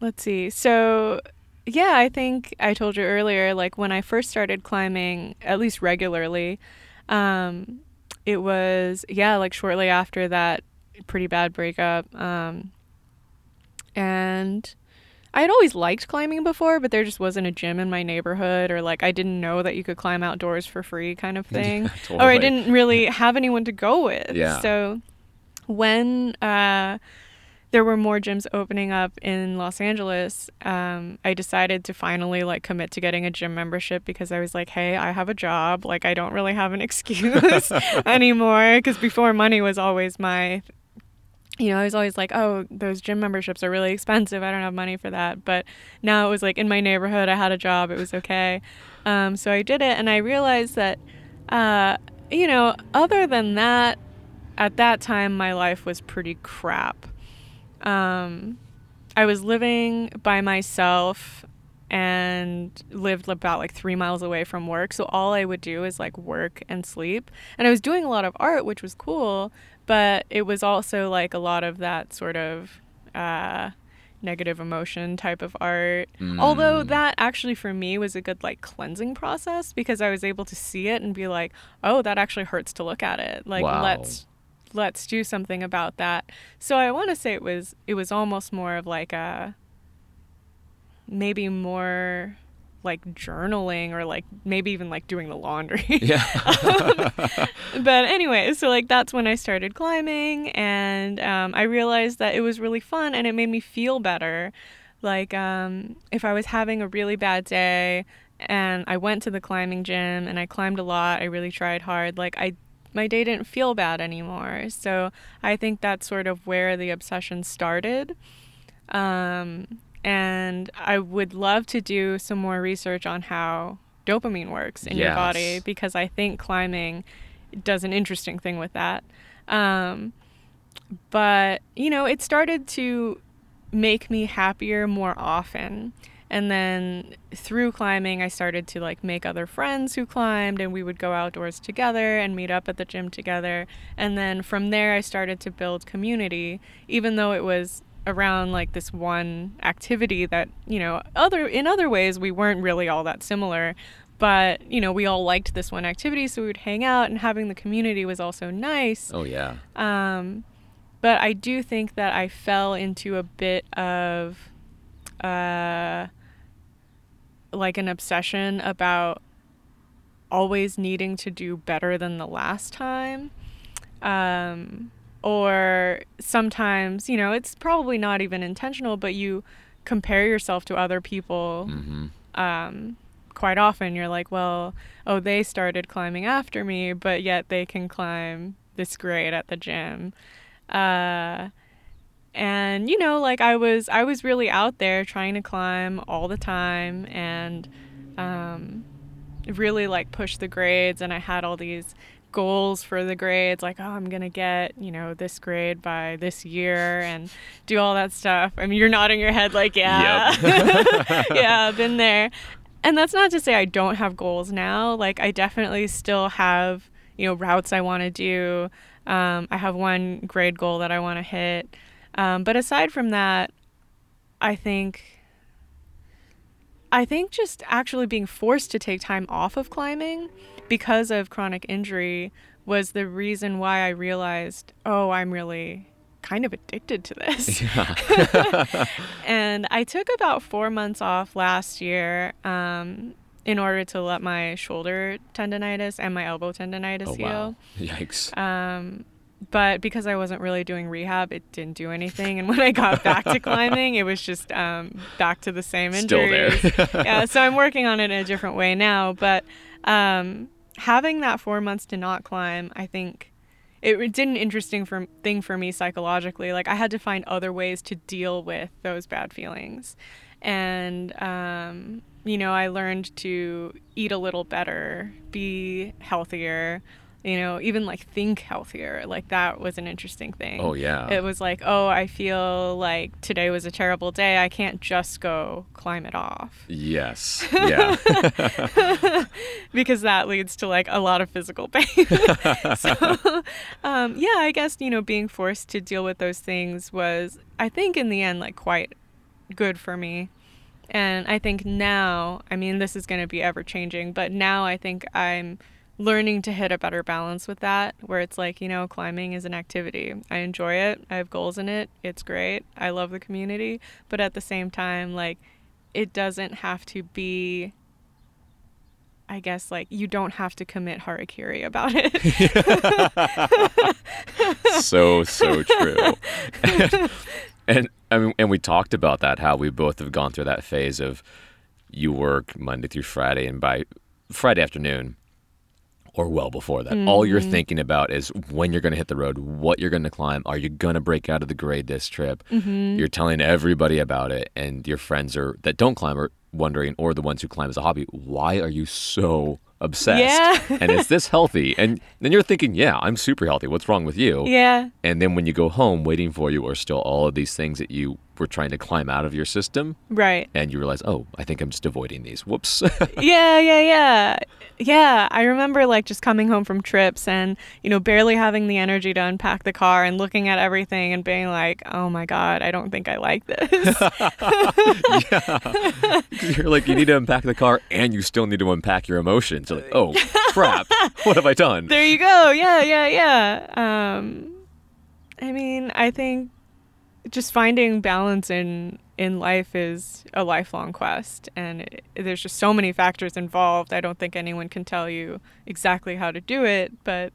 let's see. So, yeah, I think I told you earlier, like when I first started climbing, at least regularly, um, it was, yeah, like shortly after that pretty bad breakup. Um, and I had always liked climbing before, but there just wasn't a gym in my neighborhood, or like I didn't know that you could climb outdoors for free kind of thing. Or I didn't really have anyone to go with. Yeah. So when uh, there were more gyms opening up in Los Angeles, um, I decided to finally like commit to getting a gym membership because I was like, hey, I have a job. Like I don't really have an excuse anymore because before money was always my you know, I was always like, oh, those gym memberships are really expensive. I don't have money for that. But now it was like in my neighborhood, I had a job. It was okay. Um, so I did it. And I realized that, uh, you know, other than that, at that time, my life was pretty crap. Um, I was living by myself and lived about like three miles away from work. So all I would do is like work and sleep. And I was doing a lot of art, which was cool, but it was also like a lot of that sort of uh, negative emotion type of art. Although that actually for me was a good like cleansing process because I was able to see it and be like, oh, that actually hurts to look at it. Like Wow. let's let's do something about that. So I want to say it was it was almost more of like a maybe more like journaling or like maybe even like doing the laundry. yeah but anyway, so like that's when I started climbing, and um, I realized that it was really fun and it made me feel better. Like um, if I was having a really bad day and I went to the climbing gym and I climbed a lot, I really tried hard. Like I, my day didn't feel bad anymore. So I think that's sort of where the obsession started. Um, and I would love to do some more research on how dopamine works in your body because I think climbing does an interesting thing with that. Um, but, you know, it started to make me happier more often. And then through climbing, I started to like make other friends who climbed, and we would go outdoors together and meet up at the gym together. And then from there, I started to build community, even though it was around like this one activity that you know other in other ways we weren't really all that similar. But you know we all liked this one activity so we would hang out and having the community was also nice. Oh yeah. Um, but I do think that I fell into a bit of uh, like an obsession about always needing to do better than the last time. Um, or sometimes, you know, it's probably not even intentional, but you compare yourself to other people hmm um, quite often you're like, well, oh, they started climbing after me, but yet they can climb this grade at the gym. Uh, and you know, like I was, I was really out there trying to climb all the time and um, really like push the grades. And I had all these goals for the grades, like, oh, I'm gonna get you know this grade by this year and do all that stuff. I mean, you're nodding your head like, yeah, yeah, been there. And that's not to say I don't have goals now. Like I definitely still have, you know, routes I want to do. Um, I have one grade goal that I want to hit. Um, but aside from that, I think I think just actually being forced to take time off of climbing because of chronic injury was the reason why I realized, oh, I'm really kind of addicted to this. Yeah. and I took about four months off last year um, in order to let my shoulder tendonitis and my elbow tendonitis Oh heal. wow! Yikes! Um, but because I wasn't really doing rehab, it didn't do anything. And when I got back to climbing, it was just um, back to the same Still there. injuries. yeah, so I'm working on it in a different way now. But um, having that four months to not climb, I think it, it did an interesting for, thing for me psychologically. Like I had to find other ways to deal with those bad feelings, and um, you know, I learned to eat a little better, be healthier. You know, even like think healthier. Like that was an interesting thing. Oh yeah. It was like, oh, I feel like today was a terrible day. I can't just go climb it off yes. Yeah. because that leads to like a lot of physical pain. so, um, yeah, I guess, you know, being forced to deal with those things was, I think, in the end, like quite good for me. And I think now, I mean, this is going to be ever changing, but now I think I'm learning to hit a better balance with that where it's like, you know, climbing is an activity. I enjoy it. I have goals in it. It's great. I love the community. But at the same time, like, it doesn't have to be I guess like you don't have to commit harakiri about it. so so true. and I mean, and we talked about that how we both have gone through that phase of you work Monday through Friday, and by Friday afternoon, or well before that, all you're mm-hmm. thinking about is when you're going to hit the road, what you're going to climb, are you going to break out of the grade this trip? Mm-hmm. You're telling everybody about it, and your friends are that don't climb are wondering, or the ones who climb as a hobby, why are you so obsessed? Yeah. and is this healthy? And then you're thinking, yeah, I'm super healthy. What's wrong with you? yeah. And then when you go home, waiting for you are still all of these things that you were trying to climb out of your system. Right. And you realize, oh, I think I'm just avoiding these. Whoops. Yeah, yeah, yeah. Yeah, I remember like just coming home from trips and, you know, barely having the energy to unpack the car and looking at everything and being like, "Oh my god, I don't think I like this." you're like, you need to unpack the car and you still need to unpack your emotions. You're like, oh, crap. What have I done? there you go. Yeah, yeah, yeah. Um I mean, I think just finding balance in in life is a lifelong quest and it, there's just so many factors involved. I don't think anyone can tell you exactly how to do it, but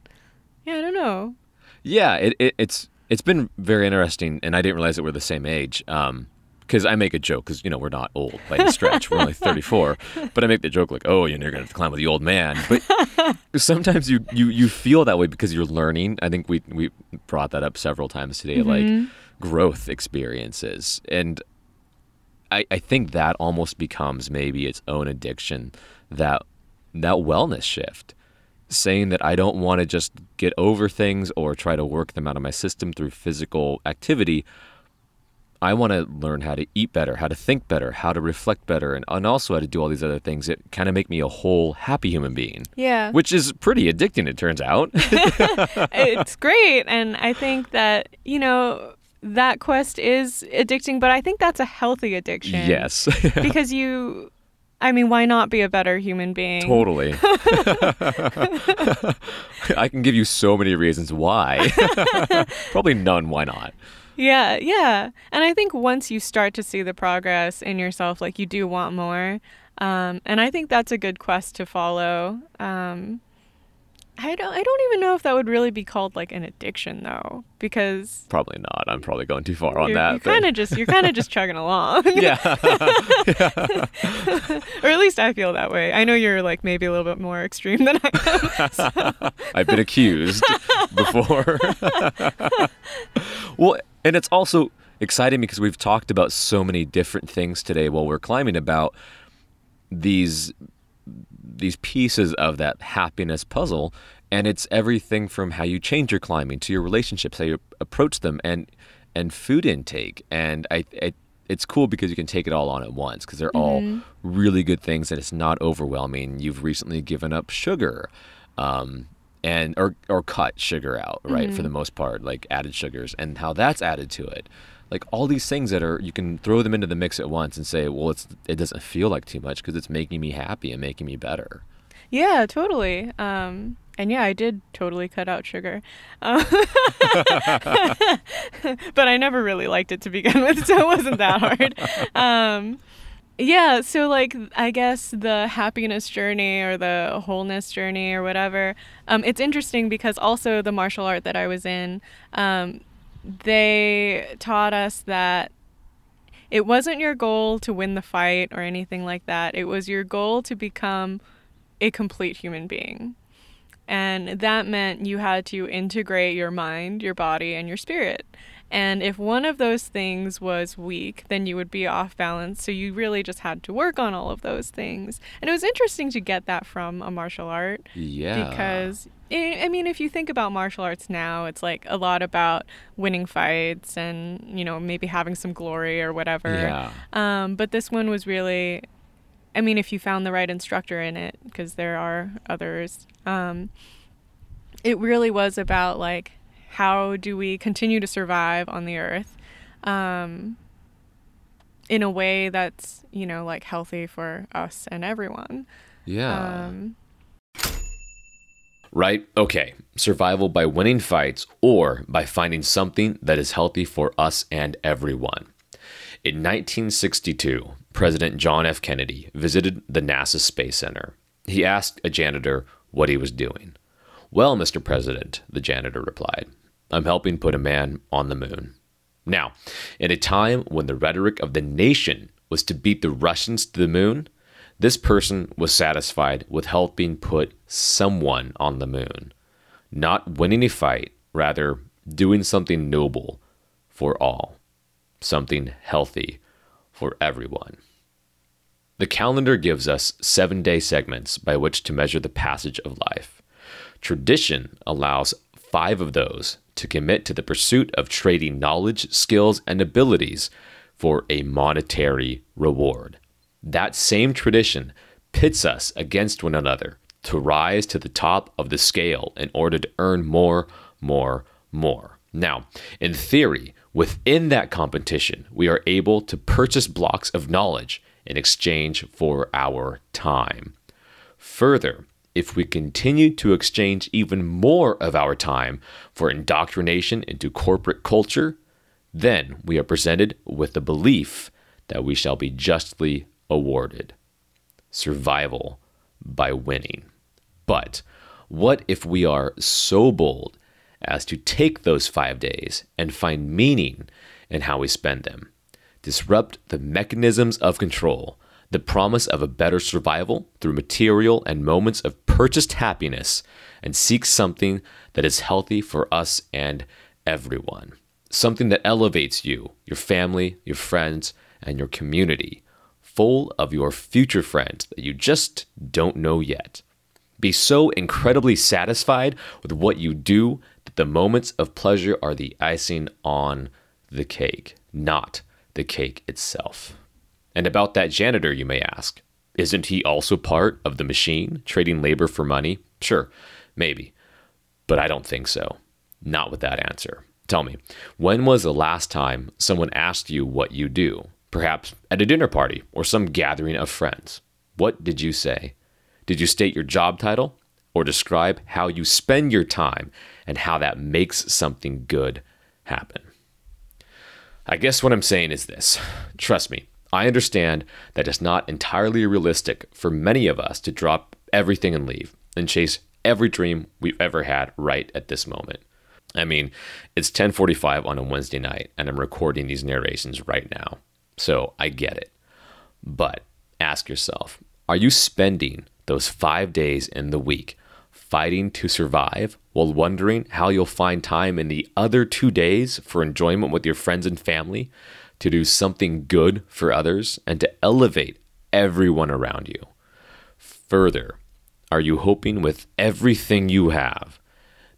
yeah, I don't know. Yeah, it, it, it's it's been very interesting, and I didn't realize that we're the same age. Um, because I make a joke, because you know we're not old by any stretch. we're only 34, but I make the joke like, "Oh, you're going to have to climb with the old man." But sometimes you you you feel that way because you're learning. I think we we brought that up several times today, like mm-hmm. growth experiences, and I I think that almost becomes maybe its own addiction. That that wellness shift saying that I don't want to just get over things or try to work them out of my system through physical activity. I want to learn how to eat better, how to think better, how to reflect better, and, and also how to do all these other things that kind of make me a whole, happy human being, Yeah. which is pretty addicting, it turns out. it's great and i think that you know that quest is addicting but i think that's a healthy addiction yes, because you i mean why not be a better human being totally. I can give you so many reasons why. Probably none, why not? Yeah yeah and i think once you start to see the progress in yourself like you do want more um, and i think that's a good quest to follow um, I don't, I don't even know if that would really be called like an addiction though because Probably not. I'm probably going too far on that. you're kind of just you're kind of just chugging along yeah. or at least I feel that way. I know you're like maybe a little bit more extreme than I am. I've been accused before. well, and it's also exciting because we've talked about so many different things today while we're climbing about these these pieces of that happiness puzzle. And it's everything from how you change your climbing to your relationships how you approach them and and food intake. And i, I it's cool because you can take it all on at once because they're all really good things and it's not overwhelming. You've recently given up sugar um, and or or cut sugar out right for the most part like added sugars and how that's added to it like all these things that are you can throw them into the mix at once and say well it's it doesn't feel like too much because it's making me happy and making me better yeah, totally. Um, and yeah, I did totally cut out sugar. Uh, but I never really liked it to begin with, so it wasn't that hard. Um, yeah, so like I guess the happiness journey or the wholeness journey or whatever. Um, it's interesting because also the martial art that I was in, um, they taught us that it wasn't your goal to win the fight or anything like that. It was your goal to become a complete human being. And that meant you had to integrate your mind, your body, and your spirit. And if one of those things was weak, then you would be off balance. So you really just had to work on all of those things. And it was interesting to get that from a martial art. Yeah. Because, I mean, if you think about martial arts now, it's like a lot about winning fights and, you know, maybe having some glory or whatever. Yeah. Um, but this one was really, I mean, if you found the right instructor in it, because there are others, um, it really was about like, how do we continue to survive on the earth um, in a way that's you know like healthy for us and everyone Yeah. um, Right? Okay. Survival by winning fights or by finding something that is healthy for us and everyone. In 1962, President John F. Kennedy visited the NASA Space Center. He asked a janitor what he was doing. Well, Mr. President, the janitor replied, I'm helping put a man on the moon. Now, in a time when the rhetoric of the nation was to beat the Russians to the moon, this person was satisfied with helping put someone on the moon, not winning a fight, rather, doing something noble for all, something healthy for everyone. The calendar gives us seven day segments by which to measure the passage of life. Tradition allows five of those to commit to the pursuit of trading knowledge, skills, and abilities for a monetary reward. That same tradition pits us against one another to rise to the top of the scale in order to earn more, more, more. Now, in theory, within that competition, we are able to purchase blocks of knowledge in exchange for our time. Further, if we continue to exchange even more of our time for indoctrination into corporate culture, then we are presented with the belief that we shall be justly awarded survival by winning. But what if we are so bold as to take those five days and find meaning in how we spend them? Disrupt the mechanisms of control, the promise of a better survival through material and moments of purchased happiness, and seek something that is healthy for us and everyone. Something that elevates you, your family, your friends, and your community full of your future friends that you just don't know yet. Be so incredibly satisfied with what you do that the moments of pleasure are the icing on the cake, not the cake itself. And about that janitor, you may ask, isn't he also part of the machine, trading labor for money? Sure, maybe. But I don't think so. Not with that answer. Tell me, when was the last time someone asked you what you do? perhaps at a dinner party or some gathering of friends. What did you say? Did you state your job title or describe how you spend your time and how that makes something good happen? I guess what I'm saying is this trust me, I understand that it's not entirely realistic for many of us to drop everything and leave and chase every dream we've ever had right at this moment. I mean, it's 10:45 on a Wednesday night and I'm recording these narrations right now. So I get it. But ask yourself are you spending those five days in the week fighting to survive while wondering how you'll find time in the other two days for enjoyment with your friends and family, to do something good for others, and to elevate everyone around you? Further, are you hoping with everything you have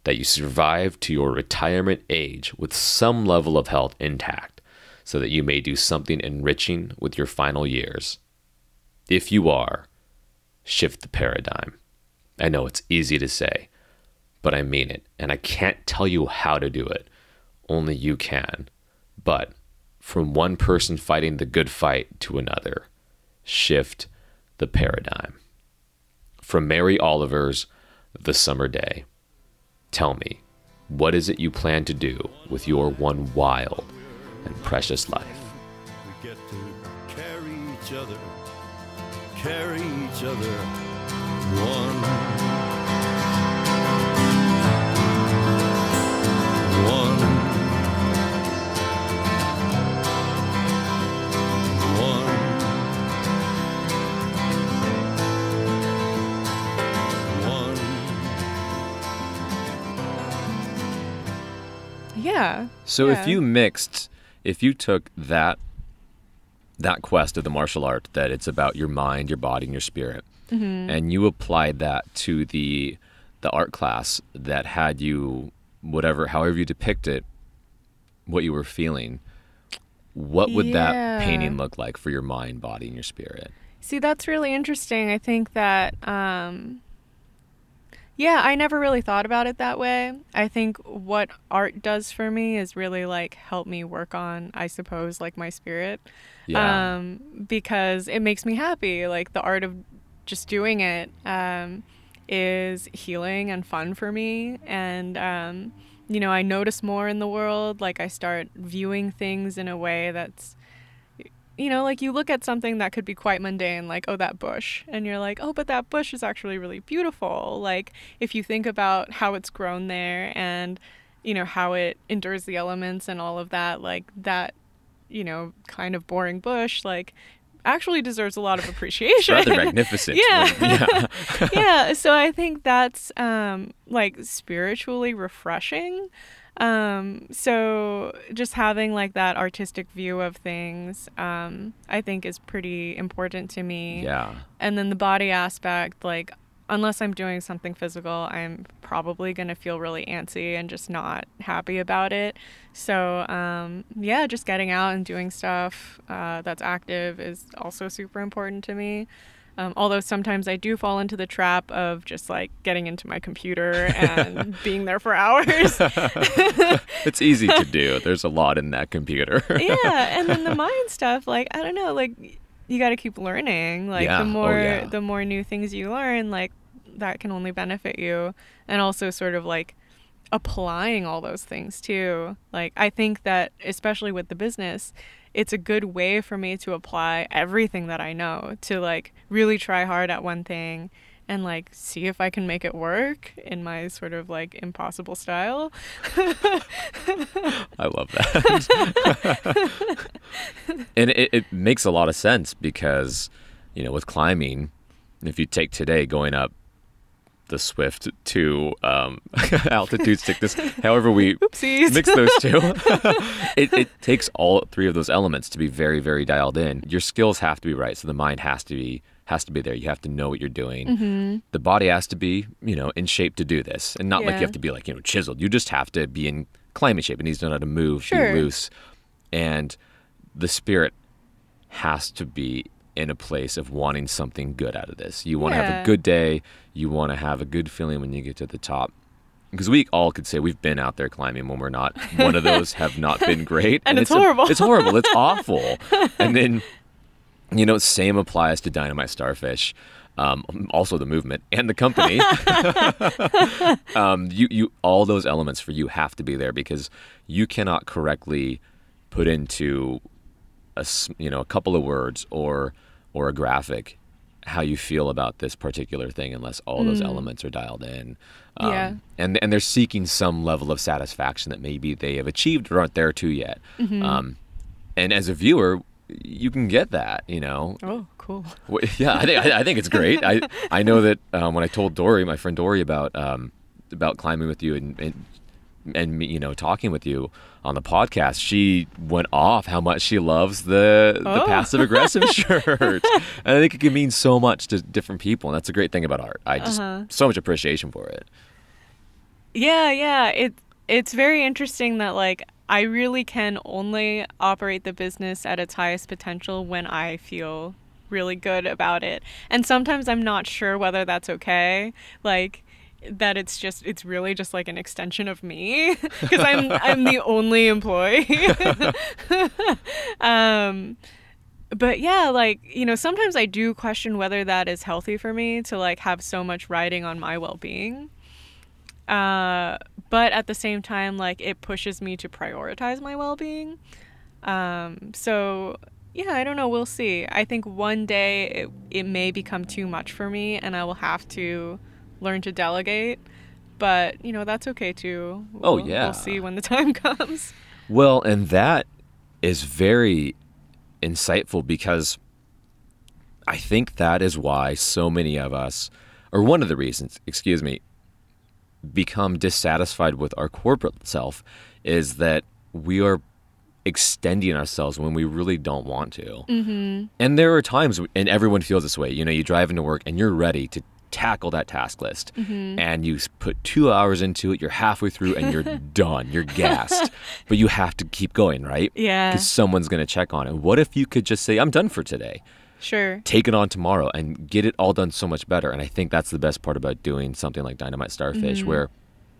that you survive to your retirement age with some level of health intact? so that you may do something enriching with your final years. If you are, shift the paradigm. I know it's easy to say, but I mean it, and I can't tell you how to do it. Only you can. But from one person fighting the good fight to another, shift the paradigm. From Mary Oliver's the summer day. Tell me, what is it you plan to do with your one wild and precious life? We get to carry each other, carry each other one. One. Yeah. So Yeah. if you mixed, if you took that that quest of the martial art that it's about your mind, your body, and your spirit, Mm-hmm. and you applied that to the the art class that had you whatever, however you depict it, what you were feeling, what would Yeah. that painting look like for your mind, body, and your spirit? See, that's really interesting. I think that, um, yeah, I never really thought about it that way. I think what art does for me is really like help me work on, I suppose, like my spirit. Yeah. Um, because it makes me happy. Like the art of just doing it um, is healing and fun for me. And, um, you know, I notice more in the world. Like I start viewing things in a way that's you know, like you look at something that could be quite mundane, like, oh, that bush, and you're like, oh, but that bush is actually really beautiful. Like, if you think about how it's grown there and, you know, how it endures the elements and all of that, like, that, you know, kind of boring bush, like, actually deserves a lot of appreciation. Rather magnificent. Yeah. yeah. yeah so i think that's um like spiritually refreshing um so just having like that artistic view of things um i think is pretty important to me. Yeah. and then the body aspect like unless i'm doing something physical i'm probably going to feel really antsy and just not happy about it. So um, yeah just getting out and doing stuff uh, that's active is also super important to me um, although sometimes i do fall into the trap of just like getting into my computer and being there for hours It's easy to do. There's a lot in that computer. yeah and then the mind stuff like i don't know like you got to keep learning like Yeah. the Oh, more yeah. the more new things you learn like that can only benefit you and also sort of like applying all those things too like i think that especially with the business it's a good way for me to apply everything that i know to like really try hard at one thing and like see if i can make it work in my sort of like impossible style I love that. and it, it makes a lot of sense because, you know, with climbing, if you take today going up the Swift to um, altitude sickness, however we Oopsies. mix those two, it, it takes all three of those elements to be very, very dialed in. Your skills have to be right, so the mind has to be has to be there. You have to know what you're doing. Mm-hmm. The body has to be, you know, in shape to do this, and not like you have to be like you know chiseled. You just have to be in climbing shape. It needs to know how to move, Sure. be loose, and the spirit has to be in a place of wanting something good out of this. You want to have a good day. You want to have a good feeling when you get to the top. Because we all could say we've been out there climbing when we're not. One of those have not been great, And it's a- horrible. it's horrible. It's awful. And then, you know, same applies to Dynamite Starfish. Um, also the movement and the company. um, you, you, all those elements for you have to be there because you cannot correctly put into a, you know, a couple of words or, or a graphic how you feel about this particular thing unless all those elements are dialed in. Um, Yeah. And, and they're seeking some level of satisfaction that maybe they have achieved or aren't there to yet. Um, and as a viewer, you can get that, you know. oh cool Yeah, I think I, I think it's great. I I know that um, when I told Dory, my friend Dory, about um, about climbing with you and, and and me, you know, talking with you on the podcast, she went off how much she loves the the Oh. passive aggressive shirt. And I think it can mean so much to different people, and that's a great thing about art. I just Uh-huh. so much appreciation for it. Yeah, yeah. It it's very interesting that like I really can only operate the business at its highest potential when I feel really good about it. And sometimes I'm not sure whether that's okay. Like that it's just it's really just like an extension of me because I'm I'm the only employee. um but yeah, like, you know, sometimes I do question whether that is healthy for me to like have so much riding on my well being. Uh, but at the same time, like, it pushes me to prioritize my well being. Um, so yeah, I don't know. We'll see. I think one day it, it may become too much for me and I will have to learn to delegate. But, you know, that's okay too. Oh, We'll- yeah. We'll see when the time comes. Well, and that is very insightful because I think that is why so many of us, or one of the reasons, excuse me, become dissatisfied with our corporate self is that we are extending ourselves when we really don't want to. Mm-hmm. And there are times, and everyone feels this way. You know, you drive into work and you're ready to tackle that task list, and you put two hours into it. You're halfway through and you're done. You're gassed, but you have to keep going, right? Yeah. Because someone's going to check on it. What if you could just say, "I'm done for today." Sure. take it on tomorrow and get it all done so much better. And I think that's the best part about doing something like Dynamite Starfish, Mm-hmm. where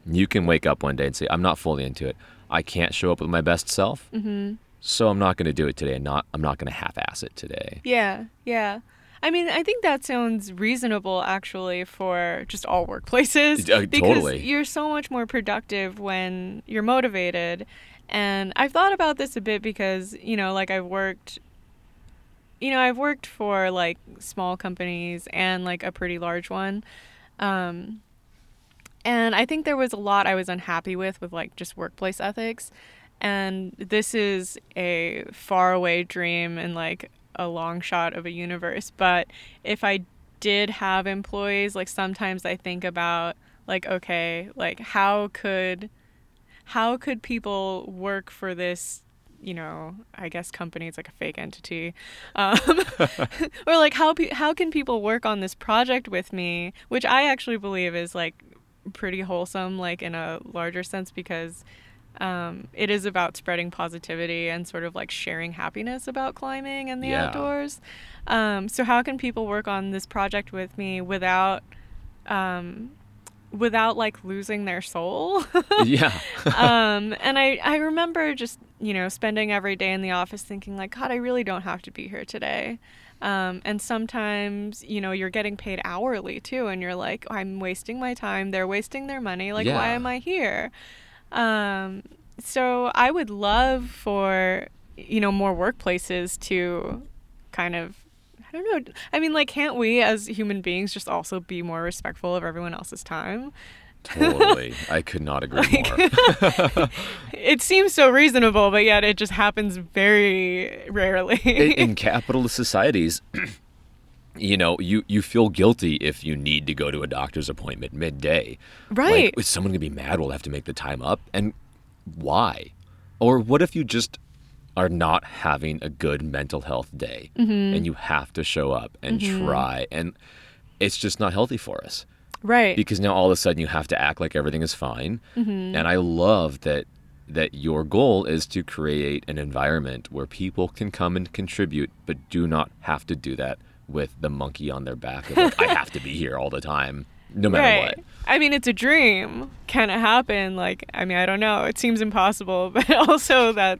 you can wake up one day and say, "I'm not fully into it. I can't show up with my best self, mm-hmm. so I'm not going to do it today. And not I'm not going to half-ass it today." Yeah, yeah. I mean, I think that sounds reasonable actually for just all workplaces Uh, because totally. you're so much more productive when you're motivated. And I've thought about this a bit because, you know, like I've worked you know, I've worked for like small companies and like a pretty large one. Um and I think there was a lot I was unhappy with with like just workplace ethics. And this is a faraway dream and like a long shot of a universe. But if I did have employees, like sometimes I think about like, okay, like how could how could people work for this you know i guess company it's like a fake entity um, or like how pe- how can people work on this project with me which i actually believe is like pretty wholesome like in a larger sense because um, it is about spreading positivity and sort of like sharing happiness about climbing and the Yeah. outdoors um, so how can people work on this project with me without um, without like losing their soul yeah, um, and I, I remember just, you know, spending every day in the office thinking, like, God, I really don't have to be here today. Um, and sometimes, you know, you're getting paid hourly too, and you're like, I'm wasting my time. They're wasting their money. Like, why am I here? Um, so I would love for, you know, more workplaces to kind of I don't know. I mean, like, can't we as human beings just also be more respectful of everyone else's time? totally. I could not agree more. It seems so reasonable, but yet it just happens very rarely. in, in capitalist societies, you know, you, you feel guilty if you need to go to a doctor's appointment midday. Right. Like, is someone going to be mad? We'll have to make the time up. And why? Or what if you just are not having a good mental health day Mm-hmm. and you have to show up and try? And it's just not healthy for us right. because now all of a sudden you have to act like everything is fine. Mm-hmm. And I love that that your goal is to create an environment where people can come and contribute, but do not have to do that with the monkey on their back. Of like, I have to be here all the time, no matter right. what. I mean, it's a dream. Can it happen? Like, I mean, I don't know. It seems impossible, but also that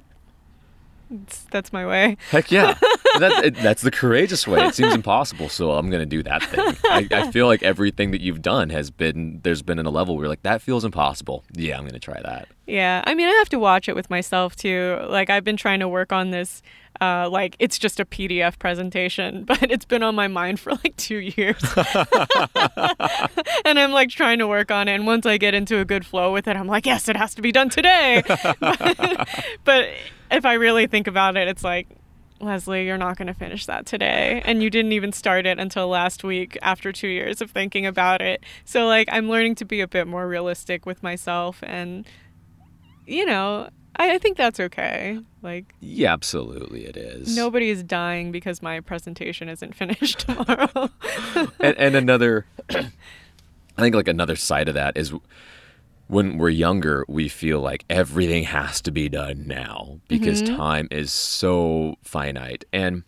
that's my way. Heck yeah, that, it, that's the courageous way. It seems impossible, so I'm gonna do that thing. I, I feel like everything that you've done has been there's been in a level where you're like that feels impossible. Yeah, I'm gonna try that. Yeah. I mean, I have to watch it with myself too. Like, I've been trying to work on this. Uh, like it's just a PDF presentation, but it's been on my mind for like two years, and I'm like trying to work on it. And once I get into a good flow with it, I'm like, yes, it has to be done today. but if I really think about it, it's like, Leslie, you're not going to finish that today. And you didn't even start it until last week after two years of thinking about it. So, like, I'm learning to be a bit more realistic with myself. And, you know, I, I think that's okay. Like, Yeah, absolutely, it is. nobody is dying because my presentation isn't finished tomorrow. and, and another i think like another side of that is when we're younger we feel like everything has to be done now because time is so finite and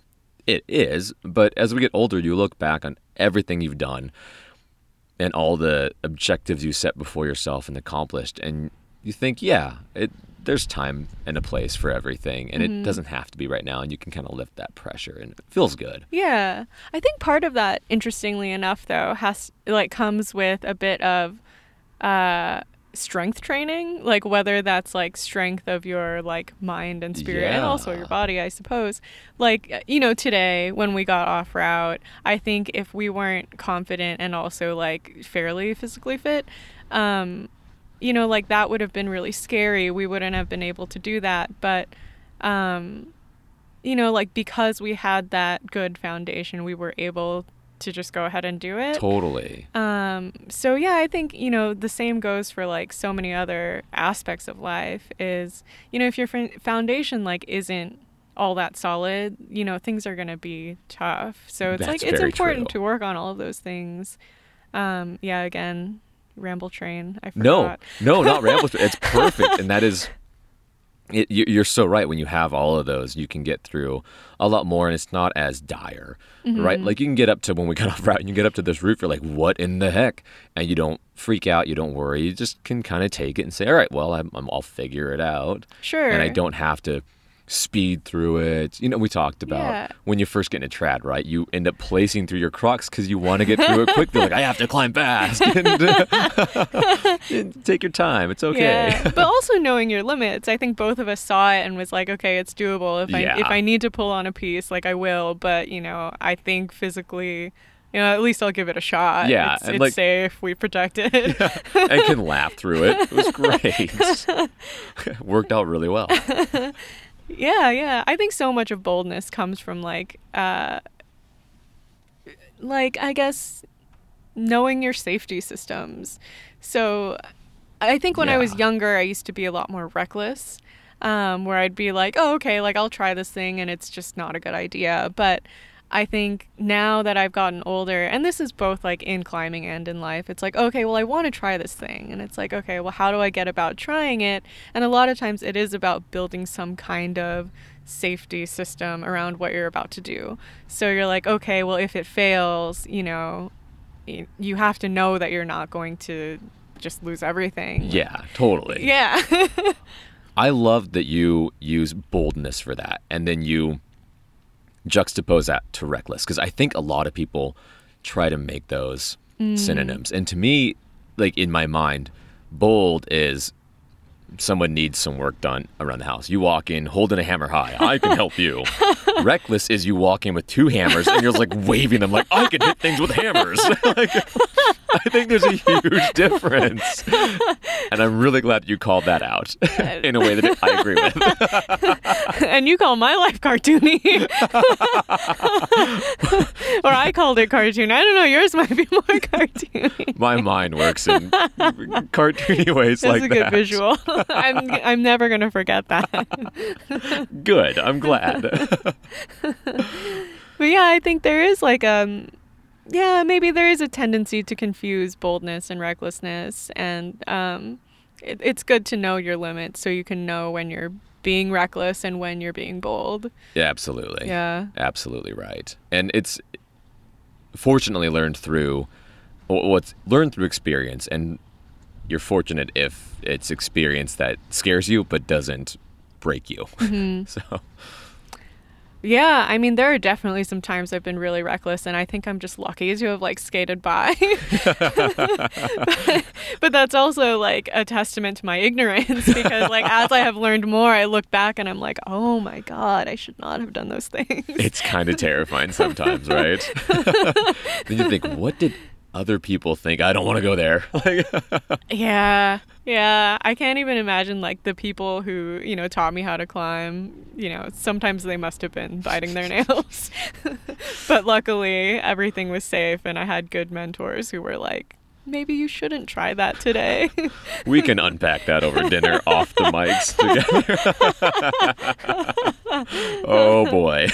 it is but as we get older you look back on everything you've done and all the objectives you set before yourself and accomplished and you think yeah it there's time and a place for everything, and Mm-hmm. it doesn't have to be right now, and you can kind of lift that pressure, and it feels good. Yeah. I think part of that, interestingly enough, though, has like comes with a bit of uh strength training like whether that's like strength of your like mind and spirit and also your body i suppose. Like you know today when we got off route i think if we weren't confident and also like fairly physically fit um you know like that would have been really scary. We wouldn't have been able to do that. But um you know, like because we had that good foundation, we were able to just go ahead and do it. Totally. Um, so yeah, I think you know the same goes for like so many other aspects of life. Is you know if your foundation like isn't all that solid, you know things are gonna be tough. So it's like it's important true. to work on all of those things. Um, yeah, again, ramble train. I No, forgot. no, not ramble. it's perfect, and that is. It, you- you're so right. When you have all of those, you can get through a lot more, and it's not as dire, right? Mm-hmm. Like you can get up to when we got off route, and you get up to this roof. You're like, "What in the heck?" And you don't freak out. You don't worry. You just can kind of take it and say, "All right, well, I'm, I'm, I'll figure it out." Sure. And I don't have to speed through it. You know, we talked about Yeah. when you first get into trad, right? You end up placing through your crux because you want to get through it quickly. Like I have to climb fast. And, uh, take your time. It's okay. Yeah, but also knowing your limits. I think both of us saw it and was like, okay, it's doable. If I Yeah. if I need to pull on a piece, like I will. But you know, I think physically, you know, at least I'll give it a shot. Yeah, it's, like- safe. We protect it. I can laugh through it. It was great. Worked out really well. Yeah, yeah. I think so much of boldness comes from like, uh, like I guess knowing your safety systems. So I think when I was younger, I used to be a lot more reckless, um, where I'd be like, oh, okay, like I'll try this thing and it's just not a good idea. But I think now that I've gotten older, and this is both like in climbing and in life, it's like, okay, well, I want to try this thing. And it's like, okay, well, how do I get about trying it? And a lot of times it is about building some kind of safety system around what you're about to do. So you're like, okay, well, if it fails, you know, you have to know that you're not going to just lose everything. Yeah, totally. Yeah. I love that you use boldness for that and then you juxtapose that to reckless because I think a lot of people try to make those mm. synonyms. And to me, like in my mind, bold is someone needs some work done around the house. You walk in holding a hammer high. I can help you. Reckless is you walk in with two hammers and you're like waving them like I can hit things with hammers. like, I think there's a huge difference. And I'm really glad you called that out in a way that I agree with. and you call my life cartoony. or I called it cartoon. I don't know. Yours might be more cartoony. My mind works in cartoony ways That's like a good that. visual. I'm I'm never gonna forget that. Good. I'm glad. But yeah, I think there is like um yeah, maybe there is a tendency to confuse boldness and recklessness and um it, it's good to know your limits so you can know when you're being reckless and when you're being bold. yeah, absolutely. Yeah. Absolutely right. And it's fortunately learned through what's learned through experience and you're fortunate if it's experience that scares you but doesn't break you. Mm-hmm. So Yeah, I mean there are definitely some times I've been really reckless and I think I'm just lucky to have like skated by. but, but that's also like a testament to my ignorance because like as I have learned more I look back and I'm like, "Oh my god, I should not have done those things." it's kind of terrifying sometimes, right? then you think, what did other people think? I don't want to go there. Like, Yeah. Yeah. I can't even imagine like the people who, you know, taught me how to climb. You know, sometimes they must have been biting their nails. but luckily, everything was safe and I had good mentors who were like, maybe you shouldn't try that today. we can unpack that over dinner off the mics together. oh boy.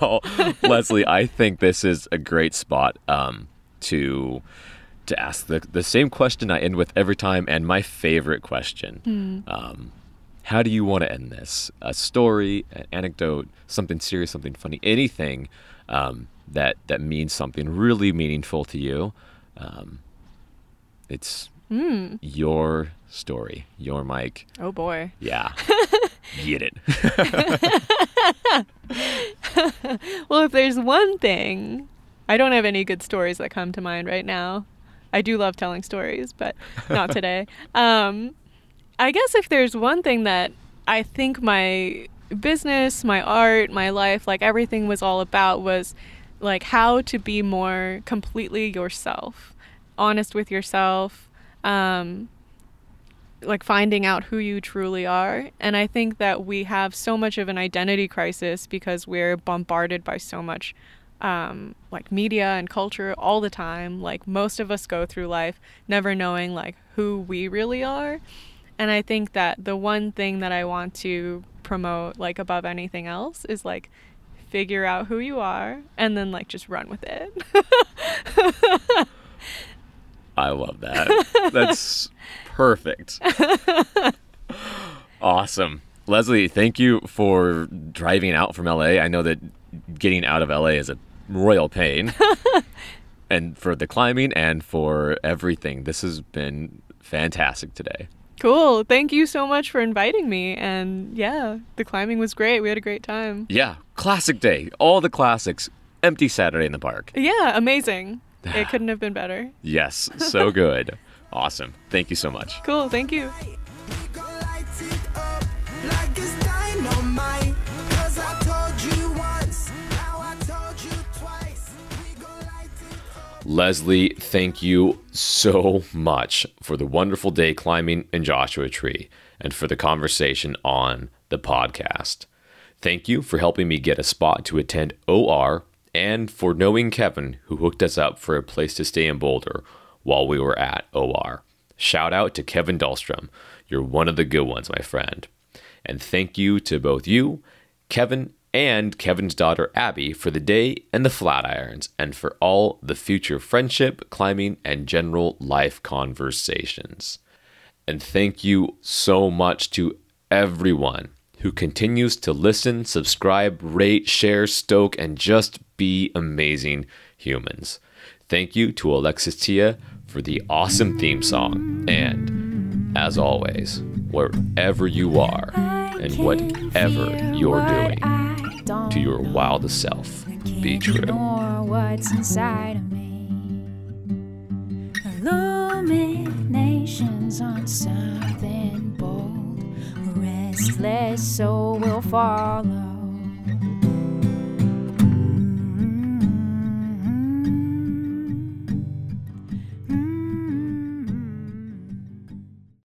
well, Leslie, I think this is a great spot um, to to ask the the same question I end with every time, and my favorite question. Um, how do you want to end this? A story, an anecdote, something serious, something funny, anything um, that that means something really meaningful to you. Um, it's Hmm. Your story, your mic. Oh boy. Yeah. Get it. Well, if there's one thing, I don't have any good stories that come to mind right now. I do love telling stories, but not today. Um, I guess if there's one thing that I think my business, my art, my life, like everything was all about was like how to be more completely yourself, honest with yourself, um, like finding out who you truly are. And I think that we have so much of an identity crisis because we're bombarded by so much um, like media and culture all the time. Like most of us go through life never knowing like who we really are. And I think that the one thing that I want to promote like above anything else is like figure out who you are and then like just run with it. I love that. That's perfect. awesome. Leslie, thank you for driving out from LA. I know that getting out of LA is a royal pain. and for the climbing and for everything. This has been fantastic today. cool. Thank you so much for inviting me. And yeah, the climbing was great. We had a great time. Yeah, classic day. All the classics. Empty Saturday in the park. Yeah, amazing. It couldn't have been better. Yes, so good. awesome. Thank you so much. Cool. Thank you. Leslie, thank you so much for the wonderful day climbing in Joshua Tree and for the conversation on the podcast. Thank you for helping me get a spot to attend OR and for knowing Kevin, who hooked us up for a place to stay in Boulder while we were at OR. Shout out to Kevin Dahlstrom. You're one of the good ones, my friend. And thank you to both you, Kevin, and Kevin's daughter Abby for the day and the Flatirons, and for all the future friendship, climbing, and general life conversations. And thank you so much to everyone who continues to listen, subscribe, rate, share, stoke, and just be amazing humans. Thank you to Alexis Tia for the awesome theme song. And as always, wherever you are and whatever you're doing, to your wildest self, be true. What's inside of me. Illuminations on something bold. Restless soul will follow.